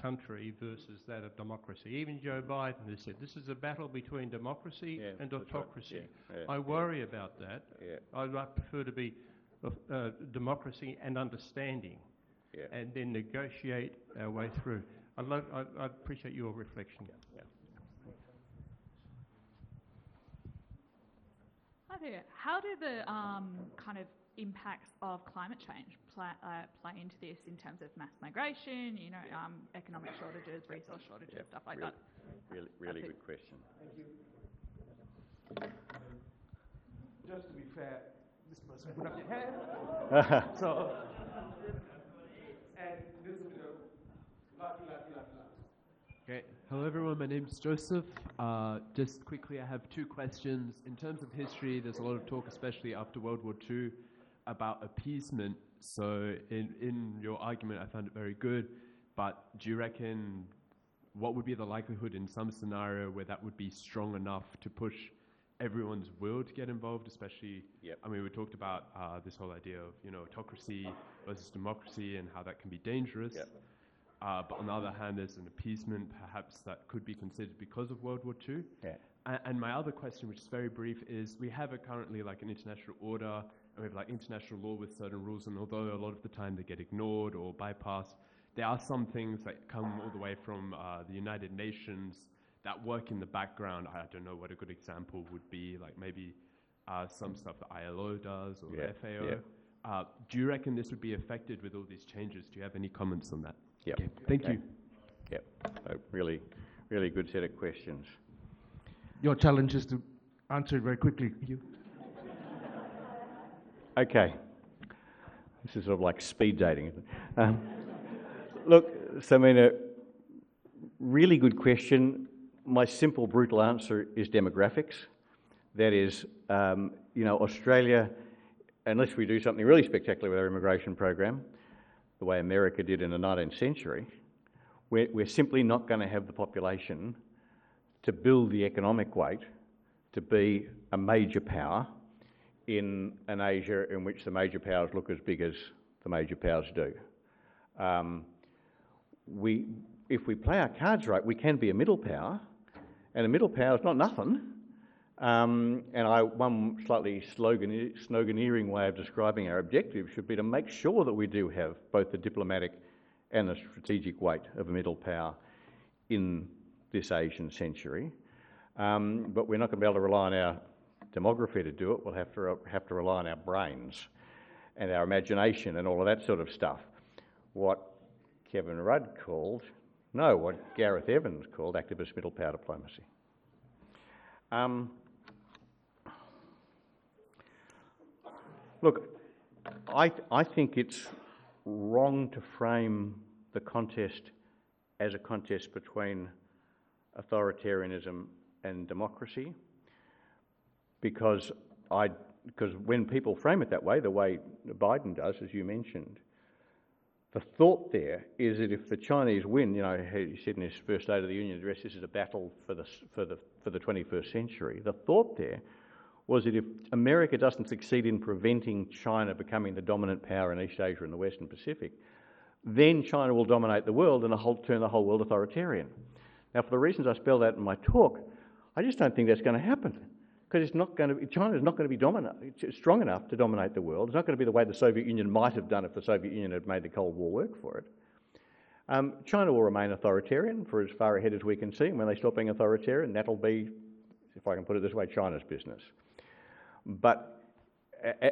country versus that of democracy. Even Joe Biden has said this is a battle between democracy Yeah, and that's right. autocracy. Yeah, yeah, I yeah. worry about that. Yeah. I'd prefer to be uh, democracy and understanding Yeah. and then negotiate our way through. I'd, love, I'd, I'd appreciate your reflection. Hi there. How do the um, kind of impacts of climate change play, uh, play into this in terms of mass migration, you know, um, economic shortages, resource shortages, Yep, stuff like really, that? Really, really That's it. good question. Just to be fair, this person put up their hand. so, and this will be the lucky, lucky, lucky, lucky. Okay. Hello, everyone. My name's Joseph. Uh, just quickly, I have two questions. In terms of history, there's a lot of talk, especially after World War II, about appeasement. So, in, in your argument, I found it very good. But do you reckon what would be the likelihood in some scenario where that would be strong enough to push everyone's will to get involved, especially, Yep. I mean, we talked about uh, this whole idea of, you know, autocracy versus democracy and how that can be dangerous. Yep. Uh, but on the other hand, there's an appeasement perhaps that could be considered because of World War II. Yeah. A- and my other question, which is very brief, is we have a currently like an international order, and we have like international law with certain rules, and although a lot of the time they get ignored or bypassed, there are some things that come all the way from uh, the United Nations that work in the background. I don't know what a good example would be, like maybe uh, some stuff that ILO does or Yeah, FAO. yeah. Uh, do you reckon this would be affected with all these changes? Do you have any comments on that? Yep. Okay, Thank Okay. you. Yep. So really, really good set of questions. Your challenge is to answer it very quickly. You. Okay. This is sort of like speed dating. Um, look, so I mean, a really good question. My simple, brutal answer is demographics. That is, um, you know, Australia, unless we do something really spectacular with our immigration program, the way America did in the 19th century, we're, we're simply not going to have the population to build the economic weight to be a major power in an Asia in which the major powers look as big as the major powers do. Um, we, if we play our cards right, we can be a middle power, and a middle power is not nothing. Um, and I, one slightly slogan, sloganeering way of describing our objective should be to make sure that we do have both the diplomatic and the strategic weight of a middle power in this Asian century. Um, but we're not going to be able to rely on our demography to do it. We'll have to, have to rely on our brains and our imagination and all of that sort of stuff. What Kevin Rudd called, no, what Gareth Evans called activist middle power diplomacy. Um, look, I, I think it's wrong to frame the contest as a contest between authoritarianism and democracy because I because when people frame it that way, the way Biden does, as you mentioned, the thought there is that if the Chinese win, you know, he said in his first State of the Union address, this is a battle for the for the for the 21st century. The thought there was that if America doesn't succeed in preventing China becoming the dominant power in East Asia and the Western Pacific, then China will dominate the world and the whole, turn the whole world authoritarian. Now, for the reasons I spelled out in my talk, I just don't think that's going to happen because it's not going to. China is not going to be dominant, strong enough to dominate the world. It's not going to be the way the Soviet Union might have done if the Soviet Union had made the Cold War work for it. Um, China will remain authoritarian for as far ahead as we can see. And when they stop being authoritarian, that'll be, if I can put it this way, China's business. But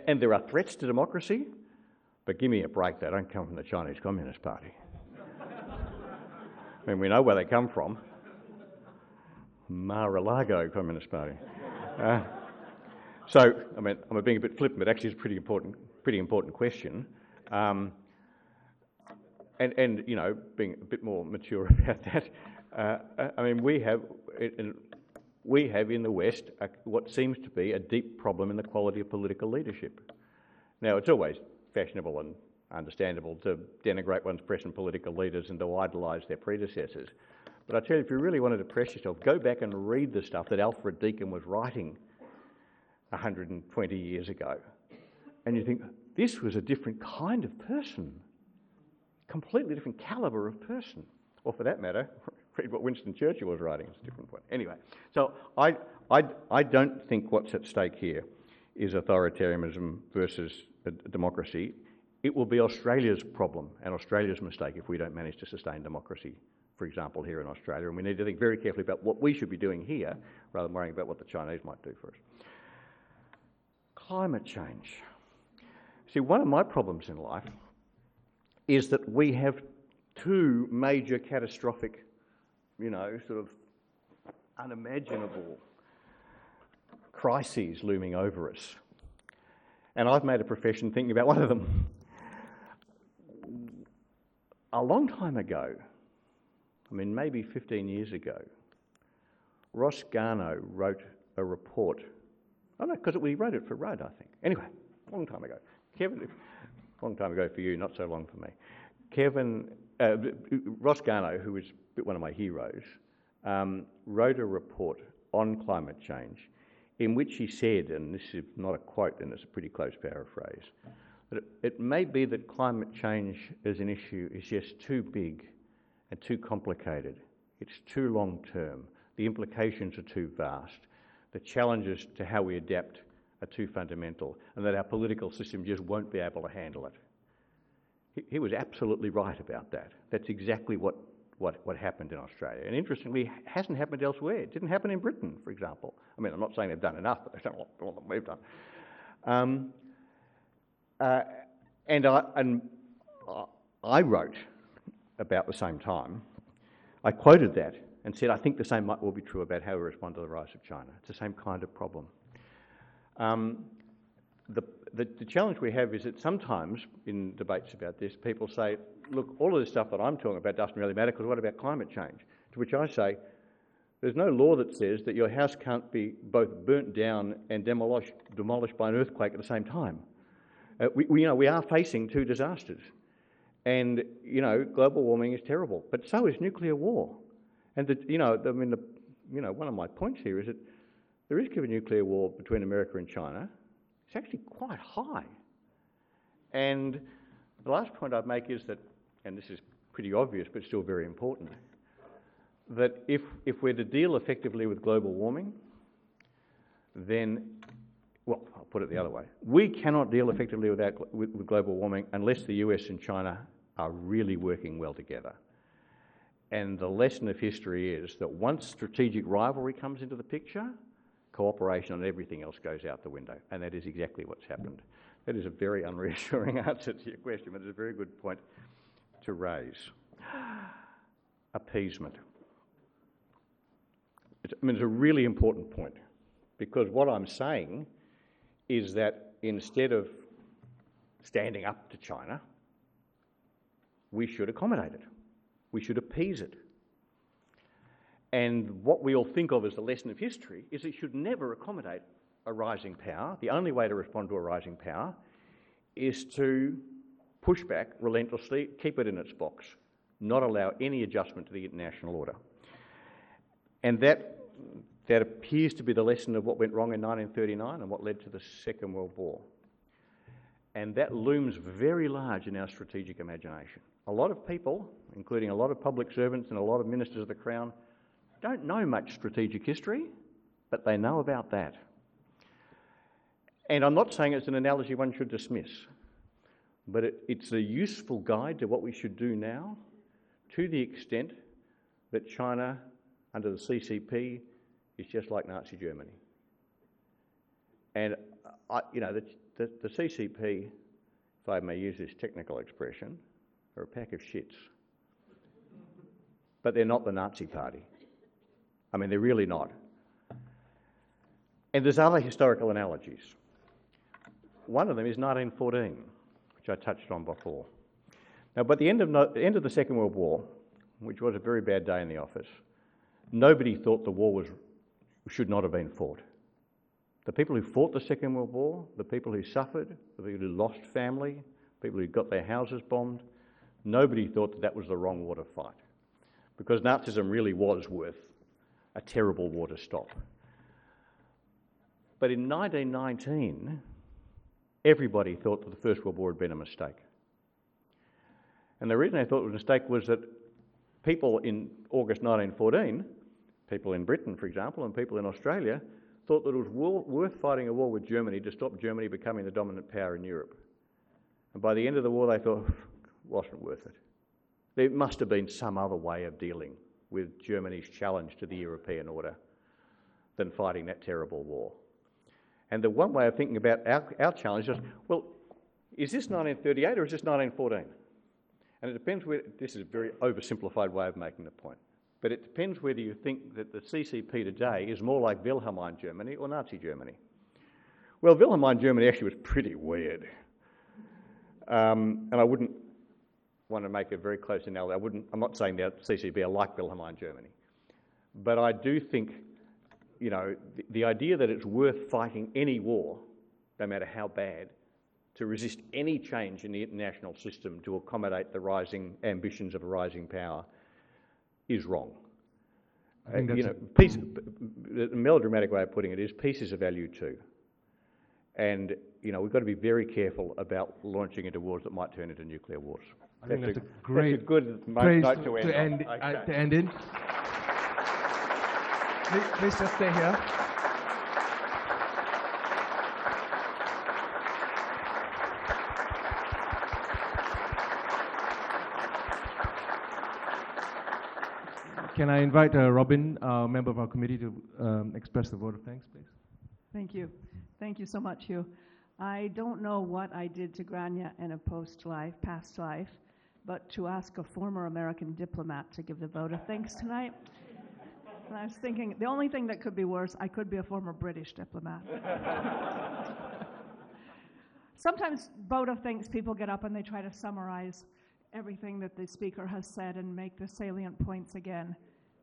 and there are threats to democracy, but give me a break. They don't come from the Chinese Communist Party. I mean, we know where they come from. Mar-a-Lago Communist Party. Uh, so, I mean, I'm being a bit flippant, but actually it's a pretty important, pretty important question. Um, and, and, you know, being a bit more mature about that, uh, I mean, we have, in, we have in the West a, what seems to be a deep problem in the quality of political leadership. Now, it's always fashionable and understandable to denigrate one's present political leaders and to idolise their predecessors. But I tell you, if you really want to depress yourself, go back and read the stuff that Alfred Deakin was writing 120 years ago. And you think, this was a different kind of person, completely different calibre of person. Or for that matter, read what Winston Churchill was writing, it's a different point. Anyway, so I, I, I don't think what's at stake here is authoritarianism versus democracy. It will be Australia's problem and Australia's mistake if we don't manage to sustain democracy, for example, here in Australia. And we need to think very carefully about what we should be doing here rather than worrying about what the Chinese might do for us. Climate change. See, one of my problems in life is that we have two major catastrophic, you know, sort of unimaginable crises looming over us. And I've made a profession thinking about one of them. A long time ago, I mean, maybe 15 years ago, Ross Garnaut wrote a report. Oh no, because we wrote it for Rudd, I think. Anyway, long time ago. Kevin, long time ago for you, not so long for me. Kevin, uh, Ross Garnaut, who was one of my heroes, um, wrote a report on climate change in which he said, and this is not a quote and it's a pretty close paraphrase, that it, it may be that climate change as an issue is just too big and too complicated. It's too long term. The implications are too vast. The challenges to how we adapt are too fundamental, and that our political system just won't be able to handle it. He, he was absolutely right about that. That's exactly what what, what happened in Australia. And interestingly, hasn't happened elsewhere. It didn't happen in Britain, for example. I mean, I'm not saying they've done enough, but they've done a lot more than we've done. Um, uh, and I, and I wrote about the same time. I quoted that and said, I think the same might well be true about how we respond to the rise of China. It's the same kind of problem. Um, the, the, the, challenge we have is that sometimes in debates about this, people say, look, all of this stuff that I'm talking about doesn't really matter because what about climate change? To which I say, there's no law that says that your house can't be both burnt down and demolished, demolished by an earthquake at the same time. Uh, we, we, you know, we are facing two disasters. And, you know, global warming is terrible, but so is nuclear war. And, the, you know, I mean, the, you know, one of my points here is that the risk of a nuclear war between America and China is actually quite high. And the last point I'd make is that and this is pretty obvious but still very important, that if, if we're to deal effectively with global warming, then, well, I'll put it the other way. We cannot deal effectively with, with, with global warming unless the US and China are really working well together. And the lesson of history is that once strategic rivalry comes into the picture, cooperation on everything else goes out the window. And that is exactly what's happened. That is a very unreassuring answer to your question, but it's a very good point to raise. Appeasement. It's, I mean, it's a really important point because what I'm saying is that instead of standing up to China, we should accommodate it. We should appease it. And what we all think of as the lesson of history is it should never accommodate a rising power. The only way to respond to a rising power is to push back relentlessly, keep it in its box, not allow any adjustment to the international order. And that, that appears to be the lesson of what went wrong in 1939 and what led to the Second World War. And that looms very large in our strategic imagination. A lot of people, including a lot of public servants and a lot of ministers of the Crown, don't know much strategic history, but they know about that. And I'm not saying it's an analogy one should dismiss but it, it's a useful guide to what we should do now to the extent that China, under the CCP, is just like Nazi Germany. And, uh, I, you know, the, the, the CCP, if I may use this technical expression, are a pack of shits. But they're not the Nazi party. I mean, they're really not. And there's other historical analogies. One of them is 1914, which I touched on before. Now, by the end of, no, the end of the Second World War, which was a very bad day in the office, nobody thought the war was, should not have been fought. The people who fought the Second World War, the people who suffered, the people who lost family, people who got their houses bombed, nobody thought that that was the wrong war to fight. Because Nazism really was worth a terrible war to stop. But in 1919, everybody thought that the First World War had been a mistake. And the reason they thought it was a mistake was that people in August 1914, people in Britain, for example, and people in Australia, thought that it was worth fighting a war with Germany to stop Germany becoming the dominant power in Europe. And by the end of the war, they thought it wasn't worth it. There must have been some other way of dealing with Germany's challenge to the European order than fighting that terrible war. And the one way of thinking about our, our challenge is well, is this 1938 or is this 1914? And it depends where, this is a very oversimplified way of making the point, but it depends whether you think that the CCP today is more like Wilhelmine Germany or Nazi Germany. Well, Wilhelmine Germany actually was pretty weird. Um, and I wouldn't want to make a very close analogy. I wouldn't, I'm not saying that CCP are like Wilhelmine Germany. But I do think you know, the, the idea that it's worth fighting any war, no matter how bad, to resist any change in the international system to accommodate the rising ambitions of a rising power is wrong. I think you know, peace, the melodramatic way of putting it is peace is a value too. And, you know, we've got to be very careful about launching into wars that might turn into nuclear wars. I that's think that's a, a great that's a good note to end, to end, okay. uh, to end in. Please, please just stay here. Can I invite uh, Robin, a uh, member of our committee, to um, express the vote of thanks, please? Thank you. Thank you so much, Hugh. I don't know what I did to Grania in a post life, past life, but to ask a former American diplomat to give the vote of thanks tonight and I was thinking, the only thing that could be worse, I could be a former British diplomat. Sometimes vote of thanks people get up and they try to summarize everything that the speaker has said and make the salient points again.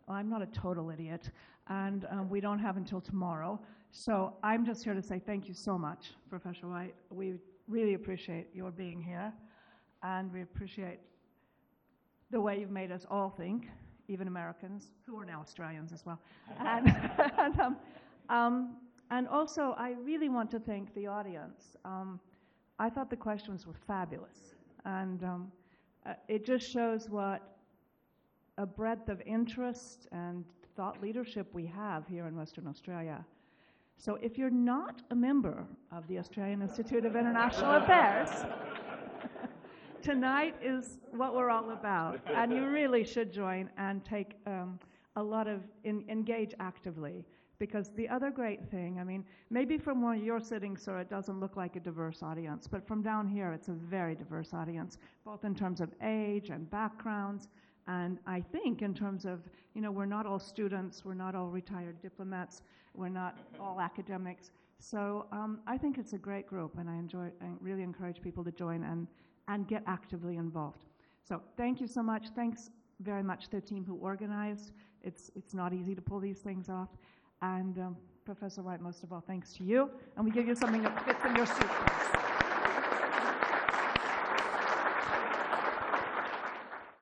I'm not a total idiot, and um, we don't have until tomorrow. So I'm just here to say thank you so much, Professor White. We really appreciate your being here, and we appreciate the way you've made us all think even Americans, who are now Australians as well. and, and, um, um, and, also, I really want to thank the audience. Um, I thought the questions were fabulous. And um, uh, it just shows what a breadth of interest and thought leadership we have here in Western Australia. So if you're not a member of the Australian Institute of International Affairs, tonight is what we're all about, and you really should join and take um, a lot of in, engage actively. Because the other great thing, I mean, maybe from where you're sitting, sir, it doesn't look like a diverse audience, but from down here, it's a very diverse audience, both in terms of age and backgrounds, and I think in terms of, you know, we're not all students, we're not all retired diplomats, we're not all academics. So um, I think it's a great group, and I enjoy. I really encourage people to join and and get actively involved. So thank you so much. Thanks very much to the team who organized. It's, it's not easy to pull these things off. And um, Professor White, most of all, thanks to you. And we give you something that fits in your suitcase.